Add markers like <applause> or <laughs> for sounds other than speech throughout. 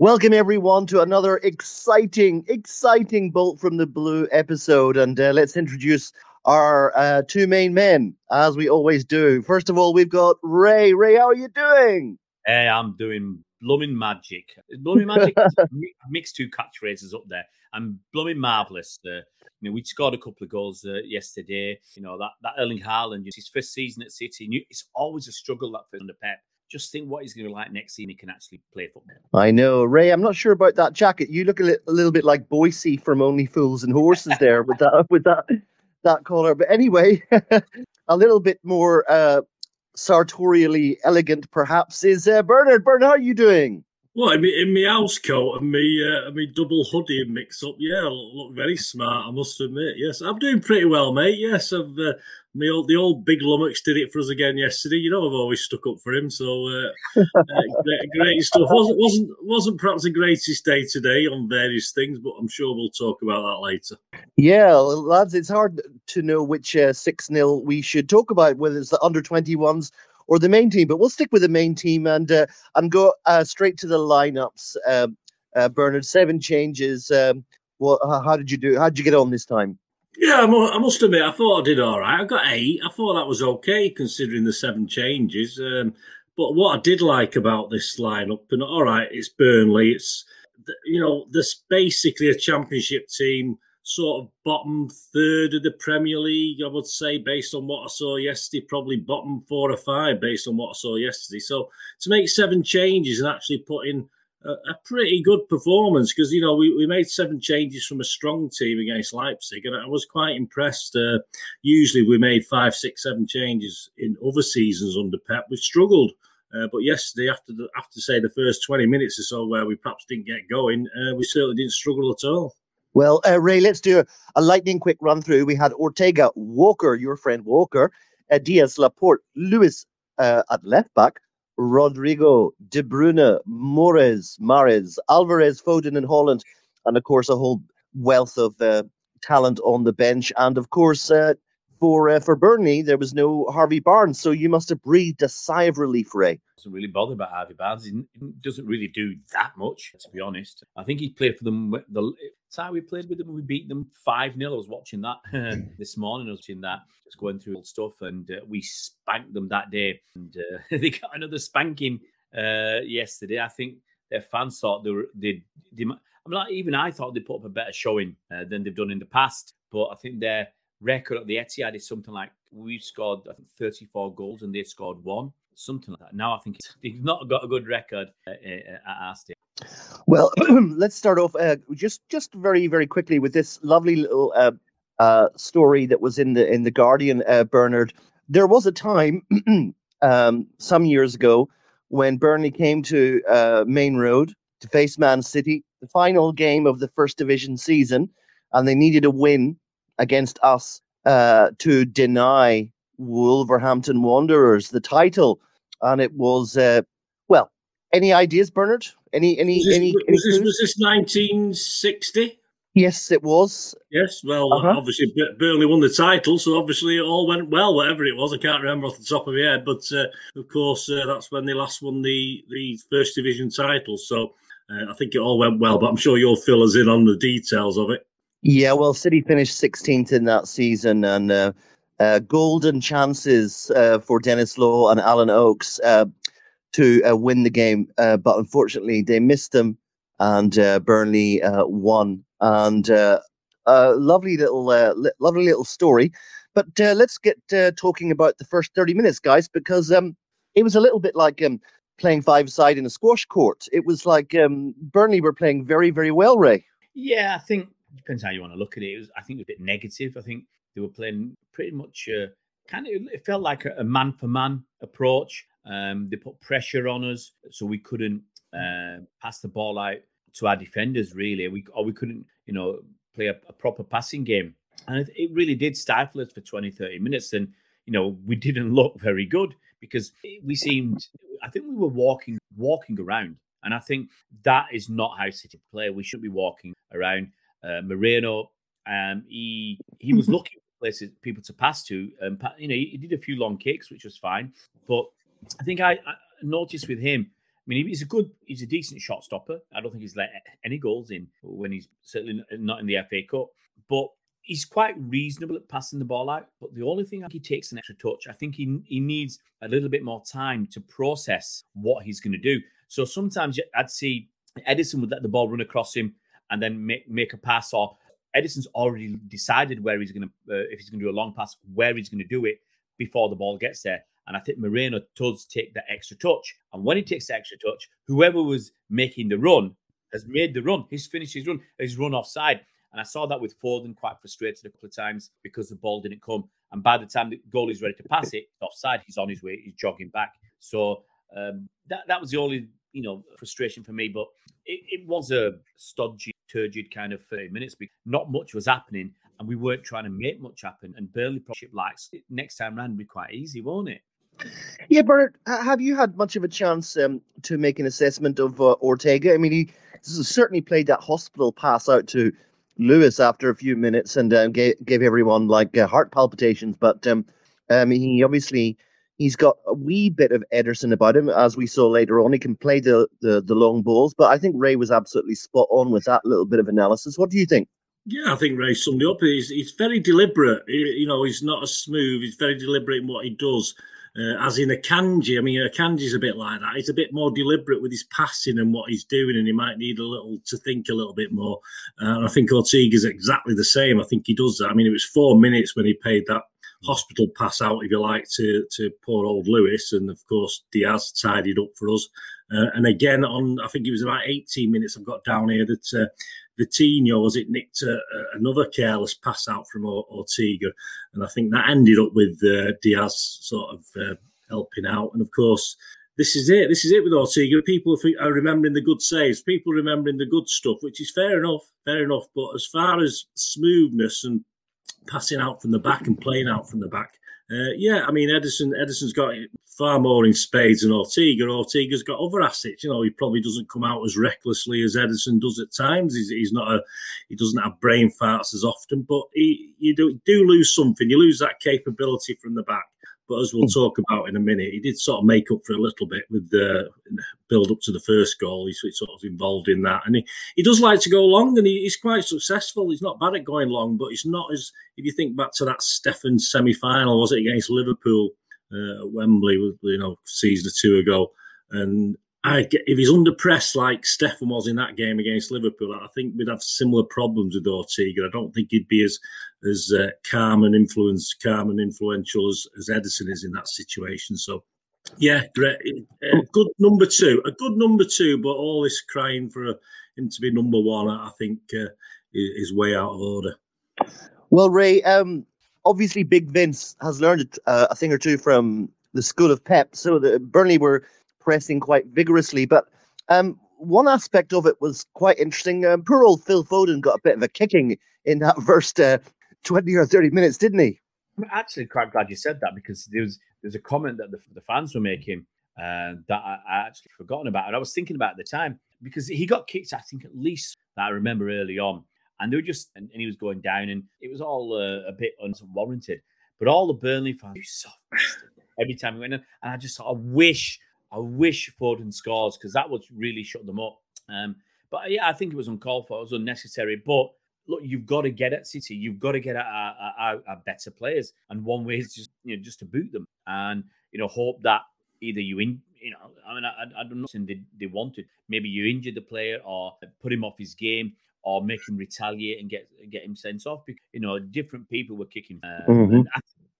Welcome everyone to another exciting, exciting Bolt from the Blue episode, and uh, let's introduce our uh, two main men as we always do. First of all, we've got Ray. Ray, how are you doing? Hey, I'm doing blooming magic. Blooming magic. <laughs> mixed two catchphrases up there. I'm blooming marvelous. Uh, you know, we scored a couple of goals uh, yesterday. You know that that Erling Haaland, his first season at City. It's always a struggle that for under Pep just think what he's going to be like next season. He can actually play football. I know, Ray. I'm not sure about that jacket. You look a, li- a little bit like Boycie from Only Fools and Horses there with that <laughs> with that that collar. But anyway, <laughs> a little bit more uh, sartorially elegant, perhaps, is uh, Bernard. Bernard, how are you doing? Well, in my, house coat and me, uh, double hoodie and mix up, yeah, look very smart. I must admit. Yes, I'm doing pretty well, mate. Yes, I've uh, old, the old big lummox did it for us again yesterday. You know, I've always stuck up for him, so uh, uh, great, great, stuff. wasn't wasn't wasn't perhaps the greatest day today on various things, but I'm sure we'll talk about that later. Yeah, lads, it's hard to know which uh, six 0 we should talk about, whether it's the under twenty ones or the main team. But we'll stick with the main team and uh, and go uh, straight to the lineups. Um, uh, Bernard, seven changes. Um, well, how did you do? How did you get on this time? Yeah, I must admit, I thought I did all right. I got eight. I thought that was okay considering the seven changes. Um, but what I did like about this lineup, and all right, it's Burnley. It's you know, this basically a championship team sort of bottom third of the Premier League, I would say, based on what I saw yesterday, probably bottom four or five based on what I saw yesterday. So to make seven changes and actually put in a, a pretty good performance, because, you know, we, we made seven changes from a strong team against Leipzig, and I was quite impressed. Uh, usually we made five, six, seven changes in other seasons under Pep. We struggled. Uh, but yesterday, after the, after say the first twenty minutes or so, where we perhaps didn't get going, uh, we certainly didn't struggle at all. Well, uh, Ray, let's do a, a, lightning quick run through. We had Ortega, Walker, your friend Walker, uh, Diaz, Laporte, Lewis uh, at left back, Rodrigo, De Bruyne, Mores, Mares, Alvarez, Foden, and Haaland, and of course a whole wealth of uh, talent on the bench, and of course uh, for uh, for Burnley, there was no Harvey Barnes, so you must have breathed a sigh of relief, Ray. Doesn't really bother about Harvey Barnes. He doesn't really do that much, to be honest. I think he played for them. The time we played with them, we beat them five 0 I was watching that <laughs> this morning. I was watching that, just going through old stuff, and uh, we spanked them that day. And uh, <laughs> they got another spanking uh, yesterday. I think their fans thought they were they. they I mean, like, even I thought they put up a better showing uh, than they've done in the past, but I think they're record at the Etihad is something like we've scored I think 34 goals and they scored one, something like that. Now I think <laughs> they've not got a good record uh, uh, at our. Well, <clears throat> let's start off uh, just just very very quickly with this lovely little uh, uh, story that was in the in the Guardian. Uh, Bernard, there was a time <clears throat> um, some years ago when Burnley came to Maine Road to face Man City, the final game of the first division season, and they needed a win against us uh, to deny Wolverhampton Wanderers the title, and it was uh, well. Any ideas, Bernard? Any any was this, any? Was, this, was this 1960? Yes, it was. Yes, well, uh-huh. obviously Burnley won the title, so obviously it all went well. Whatever it was, I can't remember off the top of my head, but uh, of course uh, that's when they last won the the first division title. So uh, I think it all went well, but I'm sure you'll fill us in on the details of it. Yeah, well, City finished 16th in that season, and uh, uh, golden chances uh, for Denis Law and Alan Oakes uh, to uh, win the game, uh, but unfortunately they missed them, and Burnley won. And lovely little, li- lovely little story. But let's get talking about the first 30 minutes, guys, because um, it was a little bit like um, playing five side in a squash court. It was like um, Burnley were playing very, very well, Ray. Yeah, I think depends how you want to look at it. it was, I think, it was a bit negative. I think they were playing pretty much uh, kind of. It felt like a man for man approach. Um, they put pressure on us, so we couldn't uh, pass the ball out to our defenders. Really, we or we couldn't, you know, play a, a proper passing game, and it, it, really did stifle us for 20, 30 minutes. And you know, we <laughs> didn't look very good because we seemed. I think we were walking, walking around. And I think that is not how City play. We should be walking around uh, Moreno. Um, he he was <laughs> looking for places people to pass to. Um, you know, he, he, did a few long kicks, which was fine. But I think I, I noticed with him, I mean, he's a good, he's a decent shot stopper. I don't think he's let any goals in when he's certainly not in the FA Cup, but he's quite reasonable at passing the ball out. But the only thing he takes an extra touch. I think he he needs a little bit more time to process what he's going to do. So sometimes I'd see Ederson would let the ball run across him and then make make a pass, or Ederson's already decided where he's going to uh, if he's going to do a long pass, where he's going to do it before the ball gets there. And I think Moreno does take that extra touch. And when he takes the extra touch, whoever was making the run has made the run. He's finished his run. He's run offside. And I saw that with Foden quite frustrated a couple of times because the ball didn't come. And by the time the goal is ready to pass it, offside, he's on his way, he's jogging back. So um, that that was the only you know frustration for me. But it, it was a stodgy, turgid kind of 30 minutes. Because not much was happening, and we weren't trying to make much happen. And Burnley probably likes it. next time round be quite easy, won't it? Yeah, Bernard, have you had much of a chance um, to make an assessment of uh, Ortega? I mean, he certainly played that hospital pass out to Lewis after a few minutes and um, gave, gave everyone like uh, heart palpitations. But um, he obviously he's got a wee bit of Ederson about him, as we saw later on. He can play the, the the long balls, but I think Ray was absolutely spot on with that little bit of analysis. What do you think? Yeah, I think Ray summed it up. He's he's very deliberate. He, you know, he's not as smooth. He's very deliberate in what he does. Uh, as in Akanji. I mean, Akanji's a bit like that. He's a bit more deliberate with his passing and what he's doing, and he might need a little to think a little bit more. Uh, and I think Ortega's exactly the same. I think he does that. I mean, it was four minutes when he paid that hospital pass out, if you like, to to poor old Lewis, and of course Diaz tidied up for us. Uh, and again, on I think it was about 18 minutes. I've got down here that uh, Vitinho was it nicked uh, another careless pass out from Ortega, and I think that ended up with uh, Diaz sort of uh, helping out. And of course, this is it. This is it with Ortega. People are remembering the good saves. People remembering the good stuff, which is fair enough, fair enough. But as far as smoothness and passing out from the back and playing out from the back, uh, yeah, I mean Ederson. Ederson's got far more in spades than Ortega. Ortega's got other assets. You know, he probably doesn't come out as recklessly as Ederson does at times. He's, he's not a he doesn't have brain farts as often, but he you do do lose something. You lose that capability from the back. But as we'll talk about in a minute, he did sort of make up for a little bit with the build up to the first goal. He's sort of involved in that, and he, he does like to go long, and he, he's quite successful. He's not bad at going long, but he's not as if you think back to that Steffen semi final, was it against Liverpool uh, at Wembley, you know, season or two ago, and get, if he's under press like Steffen was in that game against Liverpool, I think we'd have similar problems with Ortega. I don't think he'd be as as uh, calm and influence, calm and influential as, as Ederson is in that situation. So, yeah, great, a good number two, a good number two. But all this crying for him to be number one, I think, uh, is way out of order. Well, Ray, um, obviously, Big Vince has learned uh, a thing or two from the school of Pep. So the Burnley were pressing quite vigorously. But um, one aspect of it was quite interesting. Um, poor old Phil Foden got a bit of a kicking in that <laughs> first uh, 20 or 30 minutes, didn't he? I'm actually quite glad you said that because there was there's a comment that the, the fans were making uh, that I, I, actually forgotten about. And I was thinking about at the time because he got kicked, I think, at least that I remember early on. And they were just, and, and he was going down, and it was all uh, a bit unwarranted. But all the Burnley fans, so every time he went in, and I just sort of wish I wish Foden scores because that would really shut them up. Um, but yeah, I think it was uncalled for. It was unnecessary. But look, you've got to get at City. You've got to get at our, our, our, better players, and one way is just you know just to boot them and you know hope that either you in you know I mean I, I don't know they, they wanted maybe you injure the player or put him off his game or make him retaliate and get get him sent off because you know different people were kicking uh, mm-hmm.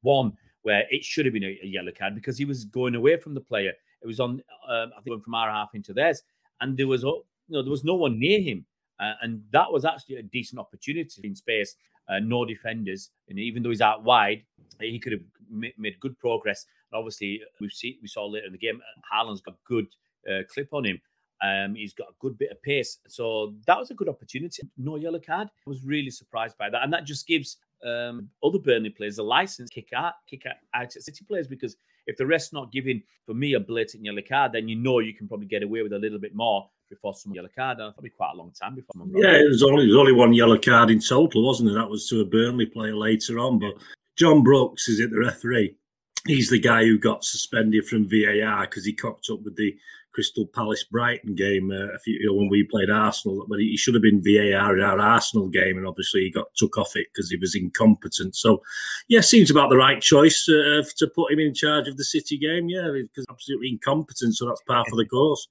one where it should have been a, a, yellow card because he was going away from the player it was on, um, I think, from our half into theirs, and there was, you know, there was no one near him, uh, and that was actually a decent opportunity in space. Uh, no defenders, and even though he's out wide, he could have made good progress. And obviously, we've seen we saw later in the game, uh, Haaland's got good uh, clip on him. Um, he's got a good bit of pace, so that was a good opportunity. No yellow card. I was really surprised by that, and that just gives um, other Burnley players a license kick out, kick out, out at City players because if the rest not giving for me a blatant yellow card, then you know you can probably get away with a little bit more before some yellow card. And probably quite a long time before. Someone yeah, it was only there was only one yellow card in total, wasn't it? That was to a Burnley player later on. But John Brooks is it the referee? He's the guy who got suspended from VAR because he cocked up with the Crystal Palace Brighton game uh, a few, you know, when we played Arsenal. But he should have been VAR in our Arsenal game, and obviously he got took off it because he was incompetent. So, yeah, seems about the right choice uh, to put him in charge of the City game. Yeah, because absolutely incompetent, so that's par for the course.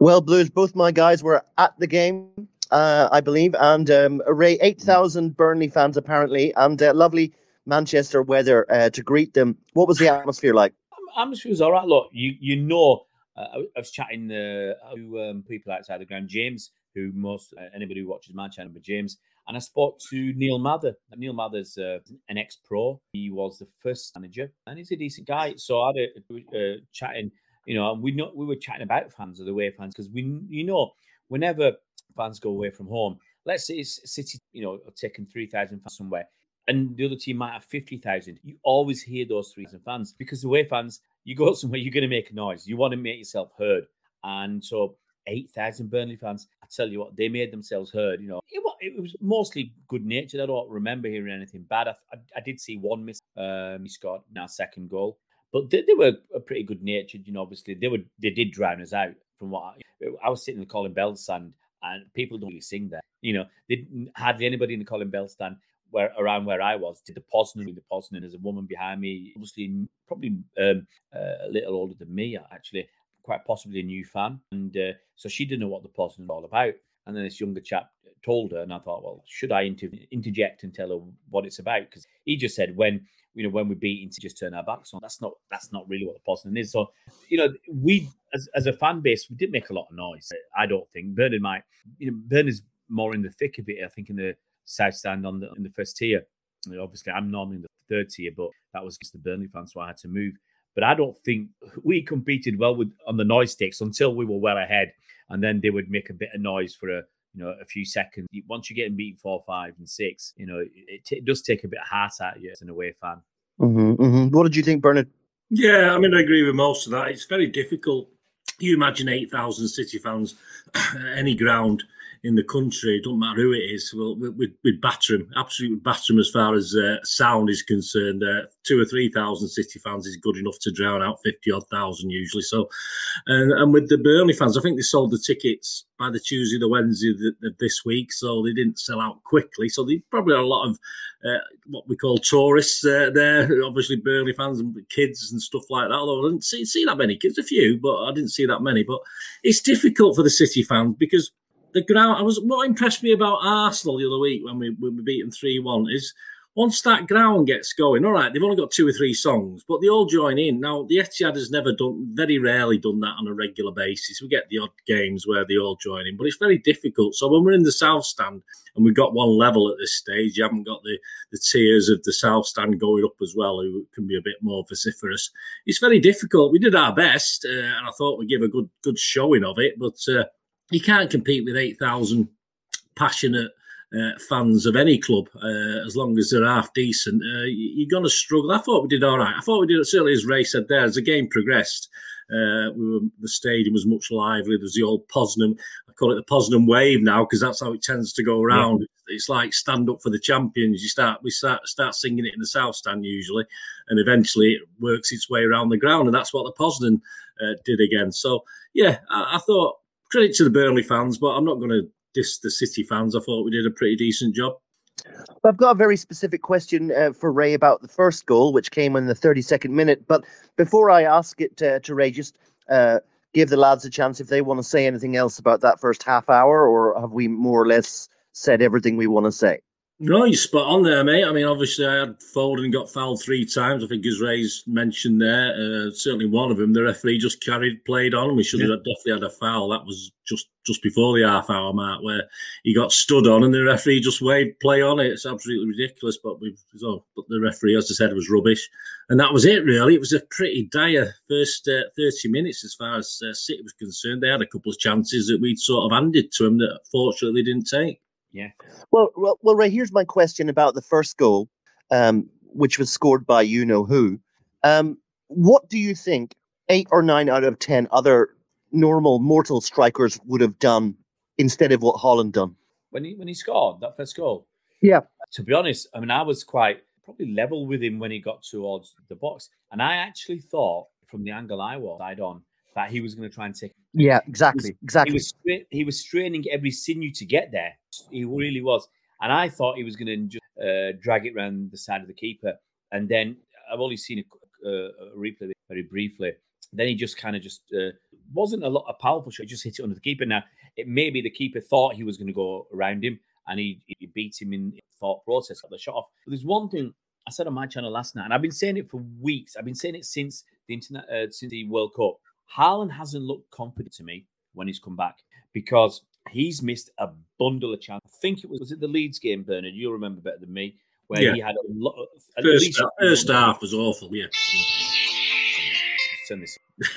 Well, Blues, both my guys were at the game. Uh, I believe, and um, Ray, 8,000 Burnley fans apparently, and uh, lovely Manchester weather uh, to greet them. What was the atmosphere like? Atmosphere was all right. Look, you you know, uh, I was chatting uh, to um, people outside the ground. James, who most uh, anybody who watches my channel, but James, and I spoke to Neil Mather. Neil Mather's uh, an ex-pro. He was the first manager, and he's a decent guy. So I had a, chatting, you know, and we know we were chatting about fans of the way fans because we, you know, whenever fans go away from home. Let's say it's City, you know, taking 3,000 fans somewhere and the other team might have 50,000. You always hear those 3,000 fans because the way fans, you go <laughs> somewhere, you're going to make noise. You want to make yourself heard. And so 8,000 Burnley fans, I tell you what, they made themselves heard. You know, it, it was mostly good natured. I don't remember hearing anything bad. I, I, I did see one miss, um, he scored now second goal, but they, they were pretty good natured. You know, obviously they were, they did drown us out from what I, I was sitting in the Colin Bell stand and people don't really sing there. You know, they hardly anybody in the Colin Bell stand where around where I was did the Poznan. The Poznan there's a woman behind me, obviously probably um, uh, a little older than me, actually, quite possibly a new fan, and uh, so she didn't know what the Poznan was all about. And then this younger chap told her, and I thought, well, should I inter- interject and tell her what it's about? Because he just said when you know when we're beating to just turn our backs on. That's not that's not really what the Poznan is. So you know we as, as a fan base we did make a lot of noise. I don't think Bernard might you know Bernard's more in the thick of it. I think in the south stand on the in the first tier. obviously, I'm normally in the third tier, but that was just the Burnley fans, so I had to move. But I don't think we competed well with on the noise sticks until we were well ahead, and then they would make a bit of noise for a you know a few seconds. Once you get beaten four, five, and six, you know it, it does take a bit of heart out of you as an away fan. Mm-hmm, mm-hmm. What did you think, Bernard? Yeah, I mean, I agree with most of that. It's very difficult. You imagine 8,000 City fans, <clears throat> any ground, in the country, it doesn't matter who it is, well, we'd, we'd batter them, absolutely batter them as far as uh, sound is concerned. Uh, two or 3,000 City fans is good enough to drown out 50 odd thousand usually. So, and, and with the Burnley fans, I think they sold the tickets by the Tuesday, the Wednesday of this week, so they didn't sell out quickly. So they probably had a lot of uh, what we call tourists uh, there, obviously Burnley fans and kids and stuff like that. Although I didn't see, see that many kids, a few, but I didn't see that many. But it's difficult for the City fans because the ground. I was what impressed me about Arsenal the other week when we we beat them three one is once that ground gets going. All right, they've only got two or three songs, but they all join in. Now the Etihad has never done, very rarely done that on a regular basis. We get the odd games where they all join in, but it's very difficult. So when we're in the South Stand and we've got one level at this stage, you haven't got the the tiers of the South Stand going up as well, who can be a bit more vociferous. It's very difficult. We did our best, uh, and I thought we'd give a good good showing of it, but. Uh, you can't compete with 8,000 passionate uh, fans of any club uh, as long as they're half decent. Uh, you're going to struggle. I thought we did all right. I thought we did, certainly as Ray said there, as the game progressed, uh, we were, the stadium was much lively. There's the old Poznan, I call it the Poznan wave now because that's how it tends to go around. Yeah. It's like stand up for the champions. You start, we start, start singing it in the south stand usually, and eventually it works its way around the ground, and that's what the Poznan uh, did again. So yeah, I, I thought credit to the Burnley fans, but I'm not going to diss the City fans. I thought we did a pretty decent job. I've got a very specific question uh, for Ray about the first goal, which came in the 32nd minute. But before I ask it uh, to Ray, just uh, give the lads a chance if they want to say anything else about that first half hour, or have we more or less said everything we want to say? No, you're spot on there, mate. I mean, obviously, I had fouled and got fouled three times. I think, as Ray's mentioned there, uh, certainly one of them, the referee just carried, played on. We should have definitely had a foul. That was just just before the half hour mark where he got stood on and the referee just waved play on it. It's absolutely ridiculous. But we've, so, but the referee, as I said, was rubbish. And that was it, really. It was a pretty dire first uh, 30 minutes as far as uh, City was concerned. They had a couple of chances that we'd sort of handed to them that fortunately didn't take. Yeah. Well, well, well, Ray. Here's my question about the first goal, um, which was scored by you know who. Um, what do you think eight or nine out of ten other normal mortal strikers would have done instead of what Haaland done when he when he scored that first goal? Yeah. To be honest, I mean, I was quite probably level with him when he got towards the box, and I actually thought from the angle I was side on that he was going to try and take. Yeah, exactly, exactly. He was he was straining every sinew to get there. He really was, and I thought he was going to just uh, drag it around the side of the keeper. And then I've only seen a, a, a replay very briefly. Then he just kind of just uh, wasn't a lot of powerful shot. He just hit it under the keeper. Now it may be the keeper thought he was going to go around him, and he, he beat him in thought process, got the shot off. But there's one thing I said on my channel last night, and I've been saying it for weeks. I've been saying it since the internet, uh, since the World Cup. Haaland hasn't looked confident to me when he's come back because he's missed a bundle of chances. I think it was, was it the Leeds game, Bernard? You'll remember better than me, where yeah. he had a lot. Of, first, least, first half was awful. Yeah. Turn this. <laughs>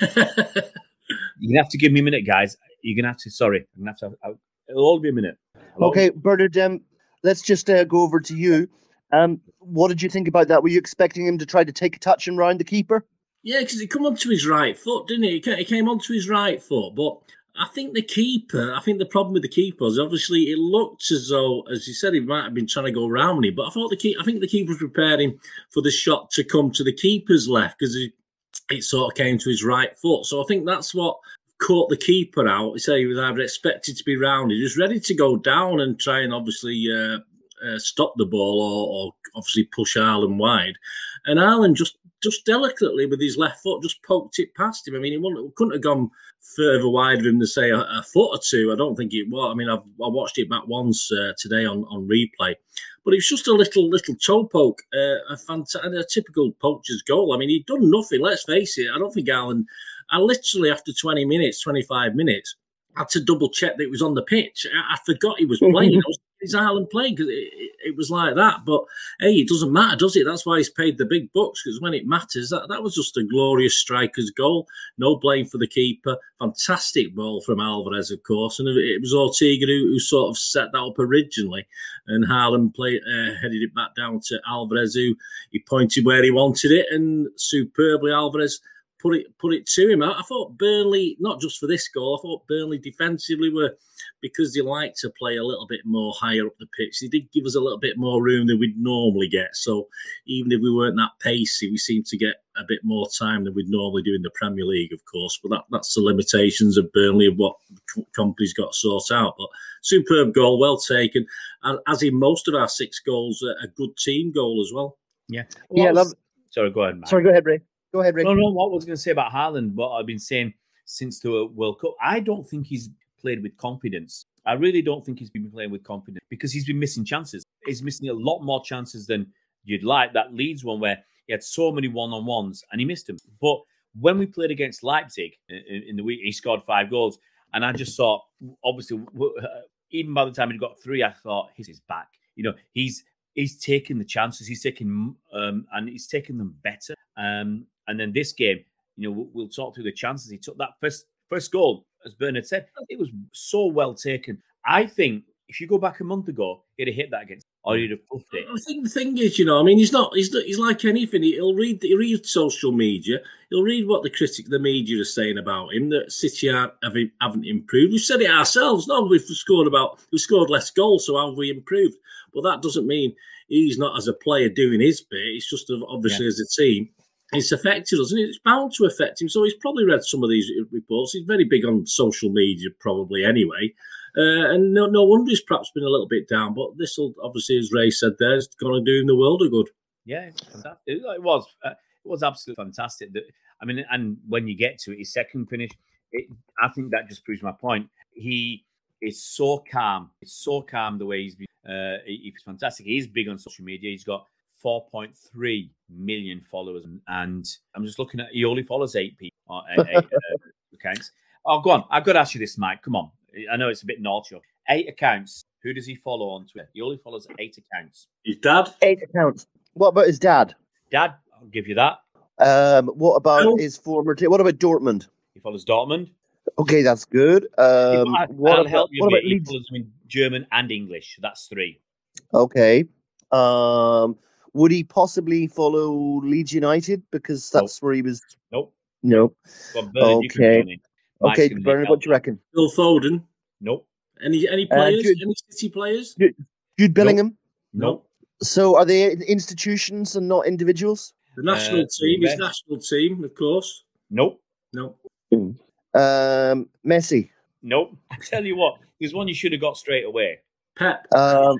You're gonna have to give me a minute, guys. You're gonna have to. Sorry, I'm gonna have to. I'll, it'll all be a minute. Hello? Okay, Bernard. Um, let's just uh, go over to you. Um, what did you think about that? Were you expecting him to try to take a touch and round the keeper? Yeah, because he come onto his right foot, didn't he? He came onto his right foot, but I think the keeper. I think the problem with the keeper is obviously it looked as though, as you said, he might have been trying to go round it. But I thought the key. I think the keeper was preparing for the shot to come to the keeper's left because it sort of came to his right foot. So I think that's what caught the keeper out. He said he was either expected to be rounded, he was ready to go down and try and obviously uh, uh, stop the ball or, or, obviously push Haaland wide. And Haaland just just delicately with his left foot just poked it past him. I mean, he couldn't have gone further wide of him to say a, a, foot or two. I don't think it was. I mean, I've I watched it back once uh, today on, on replay, but it was just a little little toe poke, uh, a, fant- a typical poacher's goal. I mean, he'd done nothing. Let's face it. I don't think Alan, I literally after twenty minutes, twenty five minutes, had to double check that it was on the pitch. I, I forgot he was playing. <laughs> I was is Haaland playing? Because it, it, it, was like that. But hey, it doesn't matter, does it? That's why he's paid the big bucks. Because when it matters, that, that was just a glorious striker's goal. No blame for the keeper. Fantastic ball from Alvarez, of course, and it was Ortega who, who sort of set that up originally, and Haaland played uh, headed it back down to Alvarez, who he pointed where he wanted it, and superbly Alvarez put it put it to him. I, I, thought Burnley, not just for this goal, I thought Burnley defensively were because they like to play a little bit more higher up the pitch. They did give us a little bit more room than we'd normally get. So even if we weren't that pacey, we seemed to get a bit more time than we'd normally do in the Premier League, of course. But that, that's the limitations of Burnley of what Kompany's got to sort out. But superb goal, well taken, and as in most of our six goals, a, good team goal as well. Yeah, well, yeah. love. Sorry, go ahead. Sorry, go ahead, Ray. Go ahead, Rick. No, no. What I was going to say about Haaland, what I've been saying since the World Cup, I don't think he's played with confidence. I really don't think he's been playing with confidence because he's been missing chances. He's missing a lot more chances than you'd like. That Leeds one where he had so many one on ones and he missed them. But when we played against Leipzig in, the week, he scored five goals. And I just thought, obviously, uh, even by the time he got three, I thought he's his back. You know, he's he's taking the chances, he's taking um, and he's taking them better. Um, and then this game, you know, we'll, we'll talk through the chances. He took that first first goal, as Bernard said, it was so well taken. I think if you go back a month ago, he'd have hit that against, or he'd have puffed it. I think the thing is, you know, I mean, he's not, he's not, he's like anything. He'll read, he read social media. He'll read what the critic, the media is saying about him. That City aren't, haven't, haven't improved. We've said it ourselves. No, we've scored about, we've scored less goals, so how have we improved? But that doesn't mean he's not as a player doing his bit. It's just obviously yeah. as a team it's affected us and it's bound to affect him. So he's probably read some of these reports. He's very big on social media, probably anyway. Uh, and no, no wonder he's perhaps been a little bit down. But this will obviously, as Ray said, there, is going to do him the world of good. Yeah, it was. Uh, it was absolutely fantastic. I mean, and when you get to it, his second finish, it, I think that just proves my point. He is so calm. It's so calm the way he's been. Uh, he, he's fantastic. He's big on social media. He's got 4.3 million followers, and I'm just looking at he only follows eight people. Uh, <laughs> eight, uh, accounts. Oh, go on. I've got to ask you this, Mike. Come on. I know it's a bit naughty. Eight accounts. Who does he follow on Twitter? He only follows eight accounts. His dad. Eight accounts. What about his dad? Dad, I'll give you that. Um, what about oh. his former team? What about Dortmund? He follows Dortmund. Okay, that's good. Um, I, what, I'll about, what about He follows German and English. That's three. Okay. Um, would he possibly follow Leeds United because that's nope. where he was? Nope. Nope. Well, Bernard, okay. Okay, Bernard, what do you reckon? Phil Foden. Nope. Any any uh, players? Uh, Jude, any City players? Jude, Jude Bellingham. Nope. So are they institutions and not individuals? The national uh, team is national team, of course. Nope. Nope. Um, Messi. Nope. I <laughs> tell you what, there's one you should have got straight away. Pep. Um,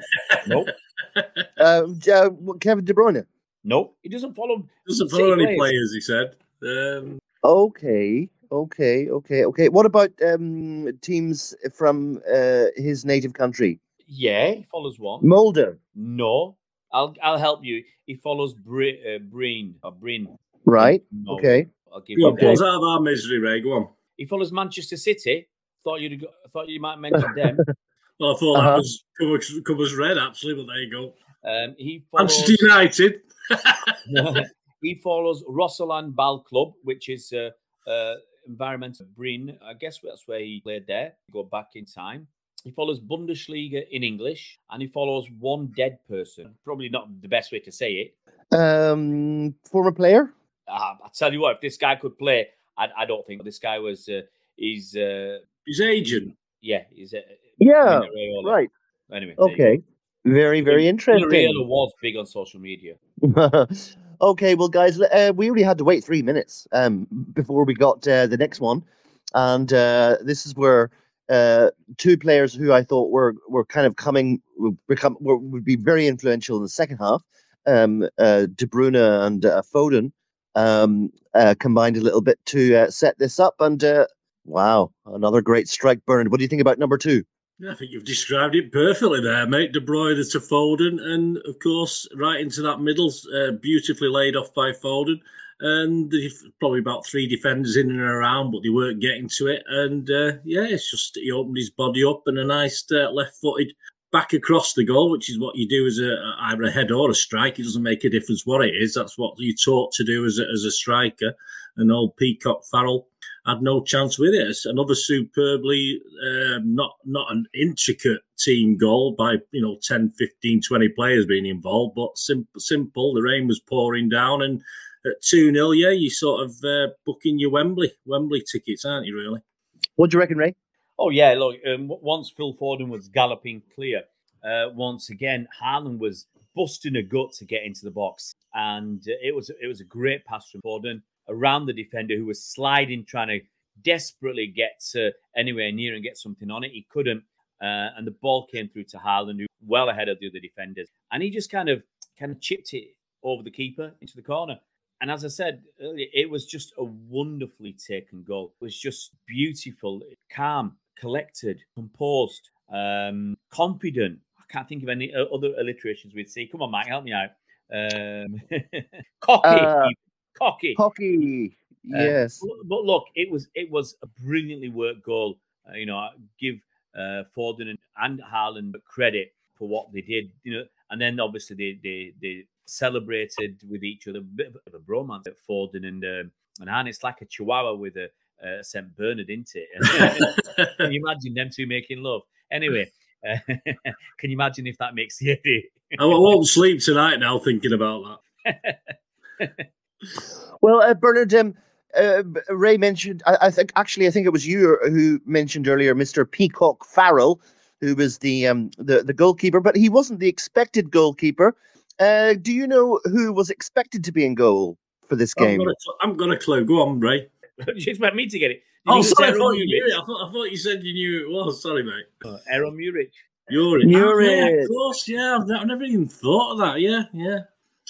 Nope. <laughs> uh, uh, Kevin De Bruyne. nope. He doesn't follow. Doesn't follow any players. players, he said. Um, Okay, okay, okay, okay. What about um, teams from uh, his native country? Yeah, he follows one. Molde, No, I'll I'll help you. He follows Bre- uh, Breen or Breen. right? No, Okay. I'll give go you on, that. pull us out of our misery, Ray. Go on. He follows Manchester City. Thought you'd got, thought you might mention them. <laughs> Well, I thought Uh-huh. that was covers, covers red, actually, but there you go. Um, he follows. Manchester United. <laughs> <laughs> he follows Rossalan Ball Club, which is uh, uh, environmental Breen. I guess that's where he played there. Go back in time. He follows Bundesliga in English, and he follows one dead person. Probably not the best way to say it. Um, former player. Uh, I tell you what, if this guy could play, I, I don't think this guy was. Uh, he's uh, His agent. yeah, he's a Yeah, right. Anyway, there you go. Okay. Very, very interesting. was big on social media. <laughs> okay, well, guys, uh, we only had to wait three minutes um, before we got uh, the next one, and uh, this is where uh, two players who I thought were were kind of coming would become were, would be very influential in the second half, um, uh, De Bruyne and uh, Foden, um, uh, combined a little bit to uh, set this up, and uh, wow, another great strike, Bernard. What do you think about number two? Yeah, I think you've described it perfectly there, mate. De Bruyne to Foden, and of course, right into that middle, uh, beautifully laid off by Foden. And probably about three defenders in and around, but they weren't getting to it. And uh, yeah, it's just he opened his body up and a nice uh, left-footed back across the goal, which is what you do as a either a head or a strike. It doesn't make a difference what it is. That's what you're taught to do as a, as a striker. And old Peacock Farrell had no chance with it. Another superbly um, not not an intricate team goal by you know 10, 15, 20 players being involved, but simple. Simple. The rain was pouring down, and at two 0 yeah, you sort of uh, booking your Wembley Wembley tickets, aren't you? Really? What do you reckon, Ray? Oh yeah, look. Um, once Phil Foden was galloping clear, uh, once again Haaland was busting a gut to get into the box, and uh, it was it was a great pass from Foden around the defender who was sliding, trying to desperately get uh, anywhere near and get something on it. He couldn't, uh, and the ball came through to Haaland, who well ahead of the other defenders, and he just kind of kind of chipped it over the keeper into the corner. And as I said earlier, it was just a wonderfully taken goal. It was just beautiful, calm, collected, composed, um, confident. I can't think of any other alliterations we'd see. Come on, Mike, help me out. Um, <laughs> cocky, Uh, even. cocky. Hockey. Uh, Yes. but- but look, it was it was a brilliantly worked goal. Uh, you know, I give uh, Foden and, and Haaland credit for what they did. You know, and then obviously they they, they celebrated with each other, a bit of a bromance at Foden and um, and Haaland. It's like a Chihuahua with a, a Saint Bernard, isn't it? <laughs> can you imagine them two making love? Anyway, uh, <laughs> can you imagine if that makes the edit? <laughs> I won't sleep tonight now thinking about that. Well, uh, Bernard, um, uh, Ray mentioned. I, I think actually, I think it was you who mentioned earlier, Mister Peacock Farrell, who was the um the the goalkeeper, but he wasn't the expected goalkeeper. Uh, do you know who was expected to be in goal for this game? got, a, I've got a clue. Go on, Ray. <laughs> you expect me to get it? Did Oh, you sorry, I Aaron thought you knew it. I thought, I thought you said you knew who it was. Sorry, mate. Uh, Aaron Muric. You're it. You're Oh, yeah, of course, yeah. I've, I've never even thought of that. Yeah, yeah.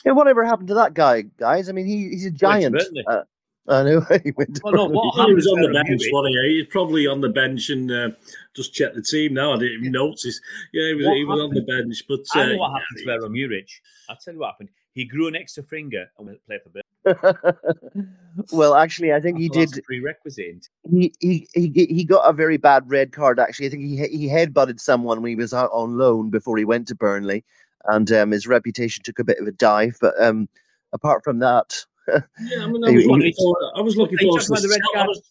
Yeah, whatever happened to that guy, guys? I mean, he, he's a giant. Uh, I know <laughs> he went. Well, no, Burnley. what He happened was on the Aaron bench, Muric? wasn't he? He's probably on the bench and uh, just checked the team now. I didn't even notice. Yeah, he was, What he was on the bench. But uh, I know what yeah, happened to Aaron Muric. I'll tell you what happened. He grew an extra finger and went to play for Burnley. <laughs> well, actually, I think he Well, that's did. a prerequisite. He, he he he got a very bad red card. Actually, I think he he headbutted someone when he was out on loan before he went to Burnley, and um, his reputation took a bit of a dive. But um, apart from that, yeah, I mean, I <laughs> was looking forward. I was looking forward to this. red I was,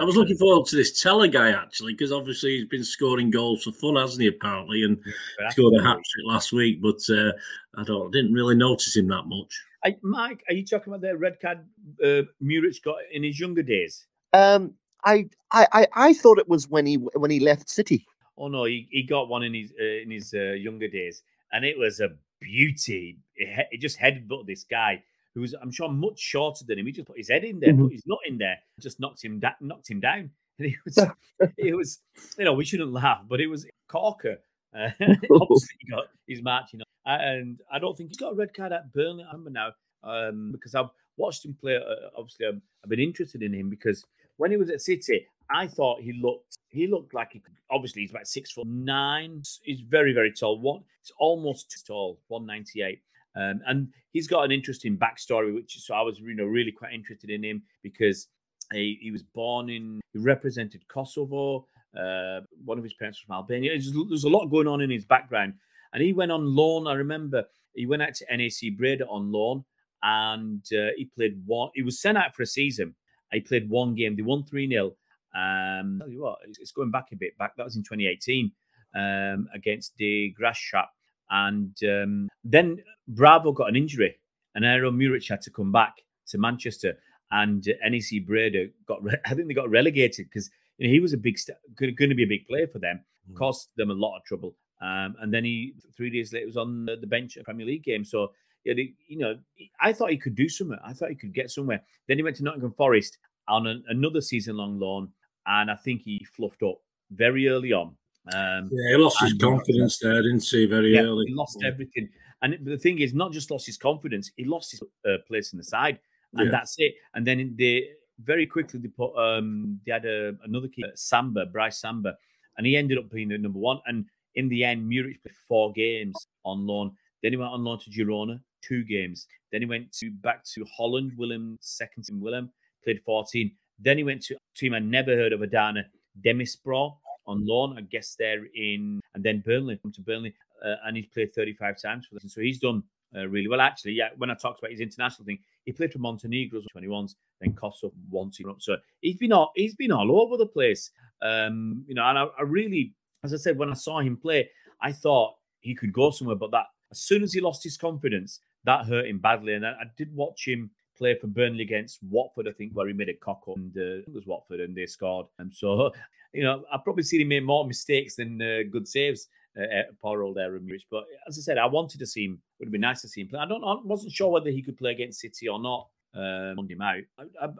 I was looking forward to this Tella guy actually because obviously he's been scoring goals for fun, hasn't he? Apparently, and But scored a hat trick last week. But uh, I don't, I didn't really notice him that much. Are- Mike, are you talking about the red card uh, Muric got in his younger days? um, I, I I I thought it was when he when he left City. Oh no, he, he got one in his uh, in his uh, younger days, and it was a beauty. It, it just headbutted this guy who was, I'm sure, much shorter than him. He just put his head in there, Mhm. put his nut in there, just knocked him da- knocked him down. <laughs> And it was, <laughs> it was, you know, we shouldn't laugh, but it was Corker. Uh, <laughs> obviously, he got he's marching on, uh, and I don't think he's got a red card at Burnley. I remember now um, because I've watched him play. Uh, obviously, I've, I've been interested in him because when he was at City, I thought he looked he looked like he could. Obviously, he's about six foot nine. He's very very tall. One, it's almost too tall, one ninety eight. Um, and he's got an interesting backstory, which so I was you know really quite interested in him because he, he was born in he represented Kosovo. Uh, one of his parents from Albania. There's, there's, a lot going on in his background, and he went on loan. I remember he went out to NAC Breda on loan, and uh, he played one. He was sent out for a season. He played one game. They won three 0 um, tell you what, it's going back a bit back. That was in 2018 um, against the Grasshoppers. And um, then Bravo got an injury, and Ero Muric had to come back to Manchester. And uh, NEC Breda got, re- <laughs> I think they got relegated because you know, he was a big, st- going to be a big player for them, mm. cost them a lot of trouble. Um, and then he, three days later, was on the, the bench at a Premier League game. So, you know, I thought he could do something. I thought he could get somewhere. Then he went to Nottingham Forest on an, another season long loan and I think he fluffed up very early on. Um, yeah, he lost his confidence there, didn't he? Very yeah, early, he lost everything. And the thing is, not just lost his confidence, he lost his uh, place in the side, and yeah. that's it. And then they very quickly they put um, they had a, another keeper, Samba, Brice Samba, and he ended up being the number one. And in the end, Muric played four games on loan. Then he went on loan to Girona, two games. Then he went to back to Holland, Willem, second in Willem, played 14. Then he went to a team I never heard of, Adana Demirspor on loan. I guess they're in, and then Burnley, come to Burnley, uh, and he's played 35 times for them. So he's done uh, really well. Actually, yeah, when I talked about his international thing, he played for Montenegro's 21s, then Kosovo once. So he's been all he's been all over the place. Um, you know, and I, I really, as I said, when I saw him play, I thought he could go somewhere, but that as soon as he lost his confidence, that hurt him badly. And I, I did watch him play for Burnley against Watford, I think, where he made a cock up, and uh, it was Watford, and they scored. And so, <laughs> you know, I've probably seen him make more mistakes than uh, good saves. Uh, poor old Aaron Muric. But as I said, I wanted to see him. Would have been nice to see him play. I don't. I wasn't sure whether he could play against City or not. Uh, loaned him out.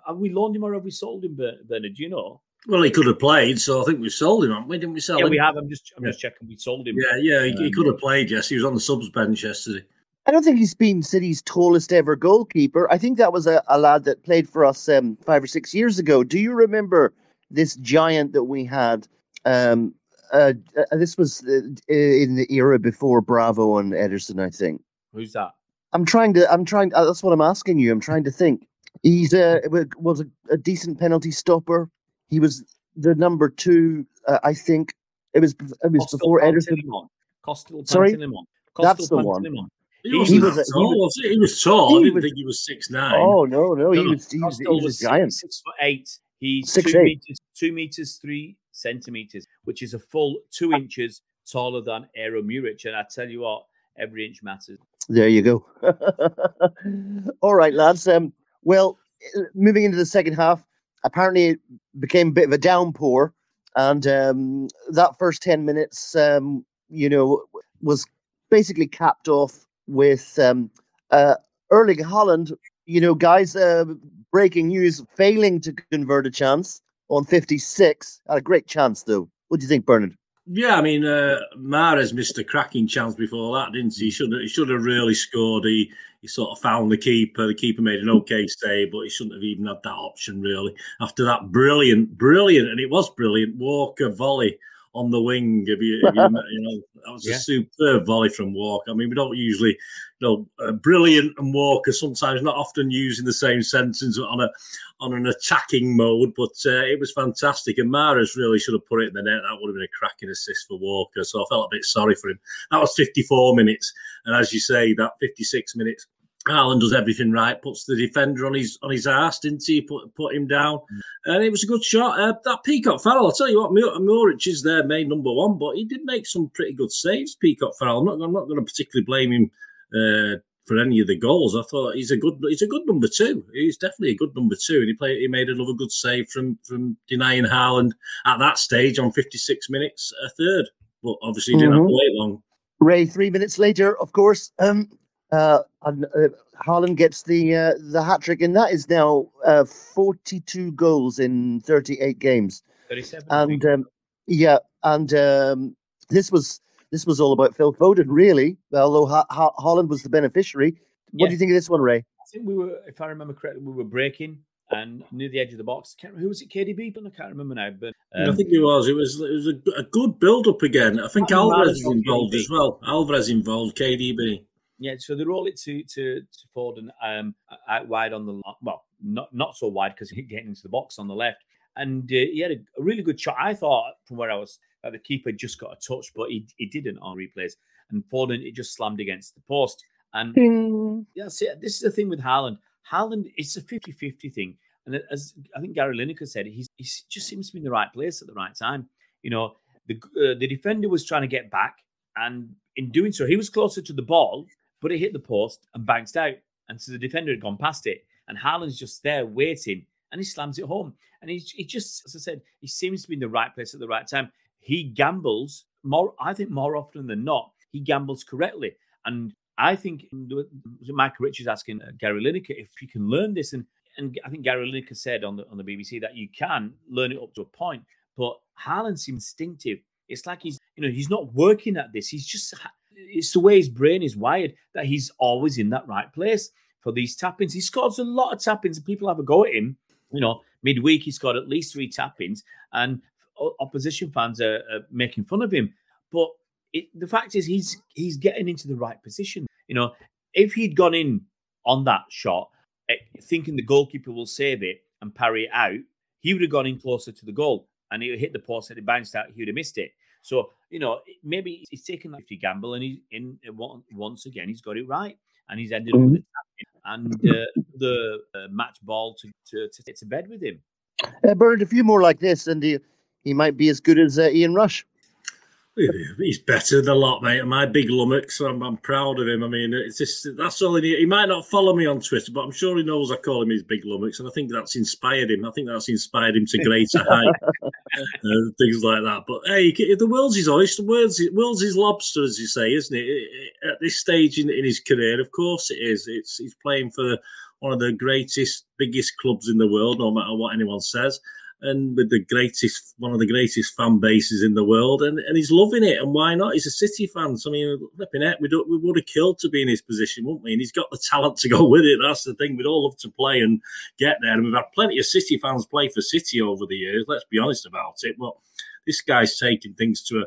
Have we loaned him or have we sold him, Bernard? Do you know? Well, he could have played, so I think we sold him, haven't we? Didn't we sell yeah, him? we have. I'm just, I'm yeah. just checking. We sold him. Yeah, yeah, he, um, he, could have played. Yes, he was on the subs bench yesterday. I don't think he's been City's tallest ever goalkeeper. I think that was a, a lad that played for us um, five or six years ago. Do you remember this giant that we had? Um, uh, uh, this was uh, in the era before Bravo and Ederson, I think. Who's that? I'm trying to. I'm trying. Uh, that's what I'm asking you. I'm trying to think. He's a was a, a decent penalty stopper. He was the number two, uh, I think. It was it was before Ederson. Costel Sorry, that's the one. He, he, was, was, tall, he, was, he was tall. He I didn't was, think he was six nine. Oh no, no, he no, was he was, he was a giant. Six foot eight. He's six, two eight. meters, two meters three centimeters, which is a full two inches taller than Ero Muric. And I tell you what, every inch matters. There you go. <laughs> All right, lads. Um, well, moving into the second half, apparently it became a bit of a downpour, and um, that first ten minutes, um, you know, was basically capped off with um, uh, Erling Haaland. you know, guys, uh, breaking news, failing to convert a chance on 56. Had a great chance, though. What do you think, Bernard? Yeah, I mean, uh, Mahrez missed a cracking chance before that, didn't he? He should have, he should have really scored. He he sort of found the keeper. The keeper made an okay save, but he shouldn't have even had that option really. After that brilliant, brilliant, and it was brilliant Walker volley on the wing. If you, if you, <laughs> you know, that was yeah. a superb volley from Walker. I mean, we don't usually, you know, uh, brilliant and Walker sometimes not often used in the same sentence on a on an attacking mode, but uh, it was fantastic. And Mahrez really should have put it in the net. That would have been a cracking assist for Walker. So I felt a bit sorry for him. That was 54 minutes, and as you say, that 56 minutes Haaland does everything right, puts the defender on his on his ass, didn't he? Put put him down, mm. and it was a good shot. Uh, that Peacock Farrell, I'll tell you what, Muric is their main number one, but he did make some pretty good saves. Peacock Farrell, I'm not, I'm not going to particularly blame him uh, for any of the goals. I thought he's a good he's a good number two. He's definitely a good number two, and he played he made another good save from from denying Haaland at that stage on 56 minutes, a third. But obviously, he didn't mm-hmm. have to wait long. Ray, three minutes later, of course, um, uh, and, uh, Haaland gets the uh, the hat trick, and that is now uh, 42 goals in 38 games. 37. And um, yeah, and um, this was this was all about Phil Foden, really. Although ha- ha- Haaland was the beneficiary. What Yeah. do you think of this one, Ray? I think we were, if I remember correctly, we were breaking and near the edge of the box. Can't, who was it? KDB? But I can't remember now. But I um, think it was. It was. It was a, a good build up again. I think I Alvarez Alvarez is involved KDB. as well. Alvarez involved. KDB. Yeah, so they roll it to to, to Foden um, out wide on the well, not not so wide because he's <laughs> getting into the box on the left, and uh, he had a, a really good shot. I thought from where I was that the keeper just got a touch, but he he didn't on replays, and Foden it just slammed against the post. And Ding. Yeah, see, this is the thing with Haaland. Haaland, it's a 50 50 thing. And as I think Gary Lineker said, he's, he just seems to be in the right place at the right time. You know, the uh, the defender was trying to get back, and in doing so, he was closer to the ball, but it hit the post and bounced out. And so the defender had gone past it, and Haaland's just there waiting, and he slams it home. And he's he just, as I said, he seems to be in the right place at the right time. He gambles more, I think, more often than not, he gambles correctly. And I think it Michael Richards asking uh, Gary Lineker if you can learn this, and and I think Gary Lineker said on the on the BBC that you can learn it up to a point, but Haaland's instinctive. It's like he's you know he's not working at this. He's just it's the way his brain is wired that he's always in that right place for these tap-ins. He scores a lot of tap-ins, and people have a go at him. You know, midweek he scored at least three tap-ins, and opposition fans are, are making fun of him. But it, the fact is, he's he's getting into the right position. You know, if he'd gone in on that shot, eh, thinking the goalkeeper will save it and parry it out, he would have gone in closer to the goal and he would hit the post and it bounced out. He would have missed it. So you know, maybe he's taken that 50 gamble and he's in once again he's got it right and he's ended up with a and uh, the uh, match ball to, to to to bed with him. Uh, Bernard, a few more like this, and he, he might be as good as uh, Ian Rush. <laughs> He's better than a lot, mate. My big lummox, I'm, I'm proud of him. I mean, it's just that's all he need. He might not follow me on Twitter, but I'm sure he knows I call him his big lummox, and I think that's inspired him. I think that's inspired him to greater height, <laughs> uh, things like that. But hey, the world's his oyster, the world's, world's his lobster, as you say, isn't it? At this stage in, in his career, of course it is. It's he's playing for one of the greatest, biggest clubs in the world, no matter what anyone says and with the greatest, one of the greatest fan bases in the world, and, and he's loving it. And why not? He's a City fan. So I mean, flipping it, we we would have killed to be in his position, wouldn't we? And he's got the talent to go <laughs> with it. That's the thing. We'd all love to play and get there. And we've had plenty of City fans play for City over the years. Let's be honest about it. But this guy's taking things to a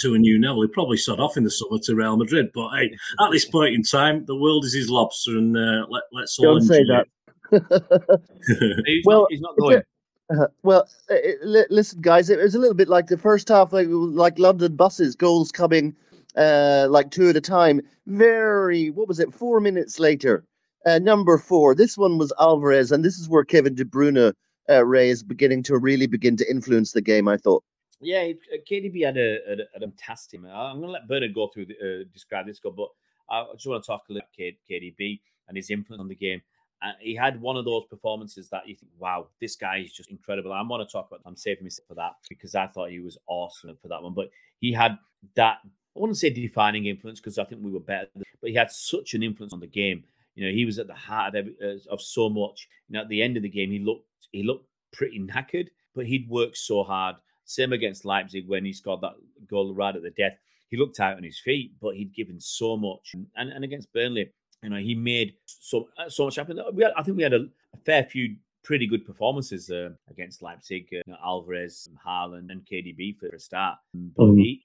to a new level. He probably sod off in the summer to Real Madrid. But hey, at this point in time, the world is his lobster, and uh, let, let's all Don't say enjoy that. <laughs> He's Well, not, he's not it's a- going. Uh, well, uh, li- listen, guys, it was a little bit like the first half, like like London buses, goals coming uh, like two at a time. Very, what was it? Four minutes later, uh, number four. This one was Alvarez, and this is where Kevin De Bruyne uh, Ray is beginning to really begin to influence the game. I thought. Yeah, uh, KDB had a, a, a fantastic. I'm going to let Bernard go through the, describe this goal, but I just want to talk a little about KDB and his influence on the game. Uh, he had one of those performances that you think, wow, this guy is just incredible. I want to talk about. I'm saving myself for that because I thought he was awesome for that one. But he had that. I wouldn't say defining influence because I think we were better, but he had such an influence on the game. You know, he was at the heart of, every, uh, of so much. You know, at the end of the game, he looked he looked pretty knackered, but he'd worked so hard. Same against Leipzig when he scored that goal right at the death. He looked out on his feet, but he'd given so much. And, and against Burnley, you know, he made so uh, so much happen. We had, I think we had a, a fair few pretty good performances uh, against Leipzig. Uh, you know, Alvarez, Haaland, and KDB for a start. But Mhm. he,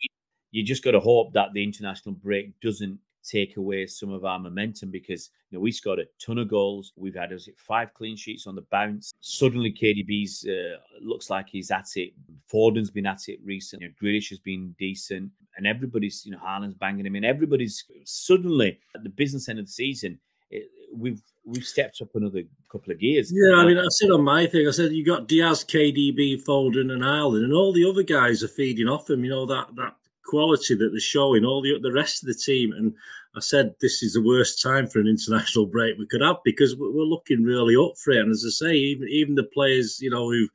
you just got to hope that the international break doesn't take away some of our momentum because you know we scored a ton of goals. We've had is it five clean sheets on the bounce. Suddenly, KDB's uh, looks like he's at it. Foden's been at it recently. You know, Grealish has been decent, and everybody's you know Haaland's banging him in. Everybody's suddenly at the business end of the season. It, we've we've stepped up another couple of gears. Yeah, I mean, I said on my thing, I said you got Dias, KDB, Foden, and Haaland, and all the other guys are feeding off them. You know that that quality that they're showing. All the the rest of the team, and I said this is the worst time for an international break we could have because we're looking really up for it. And as I say, even even the players, you know, who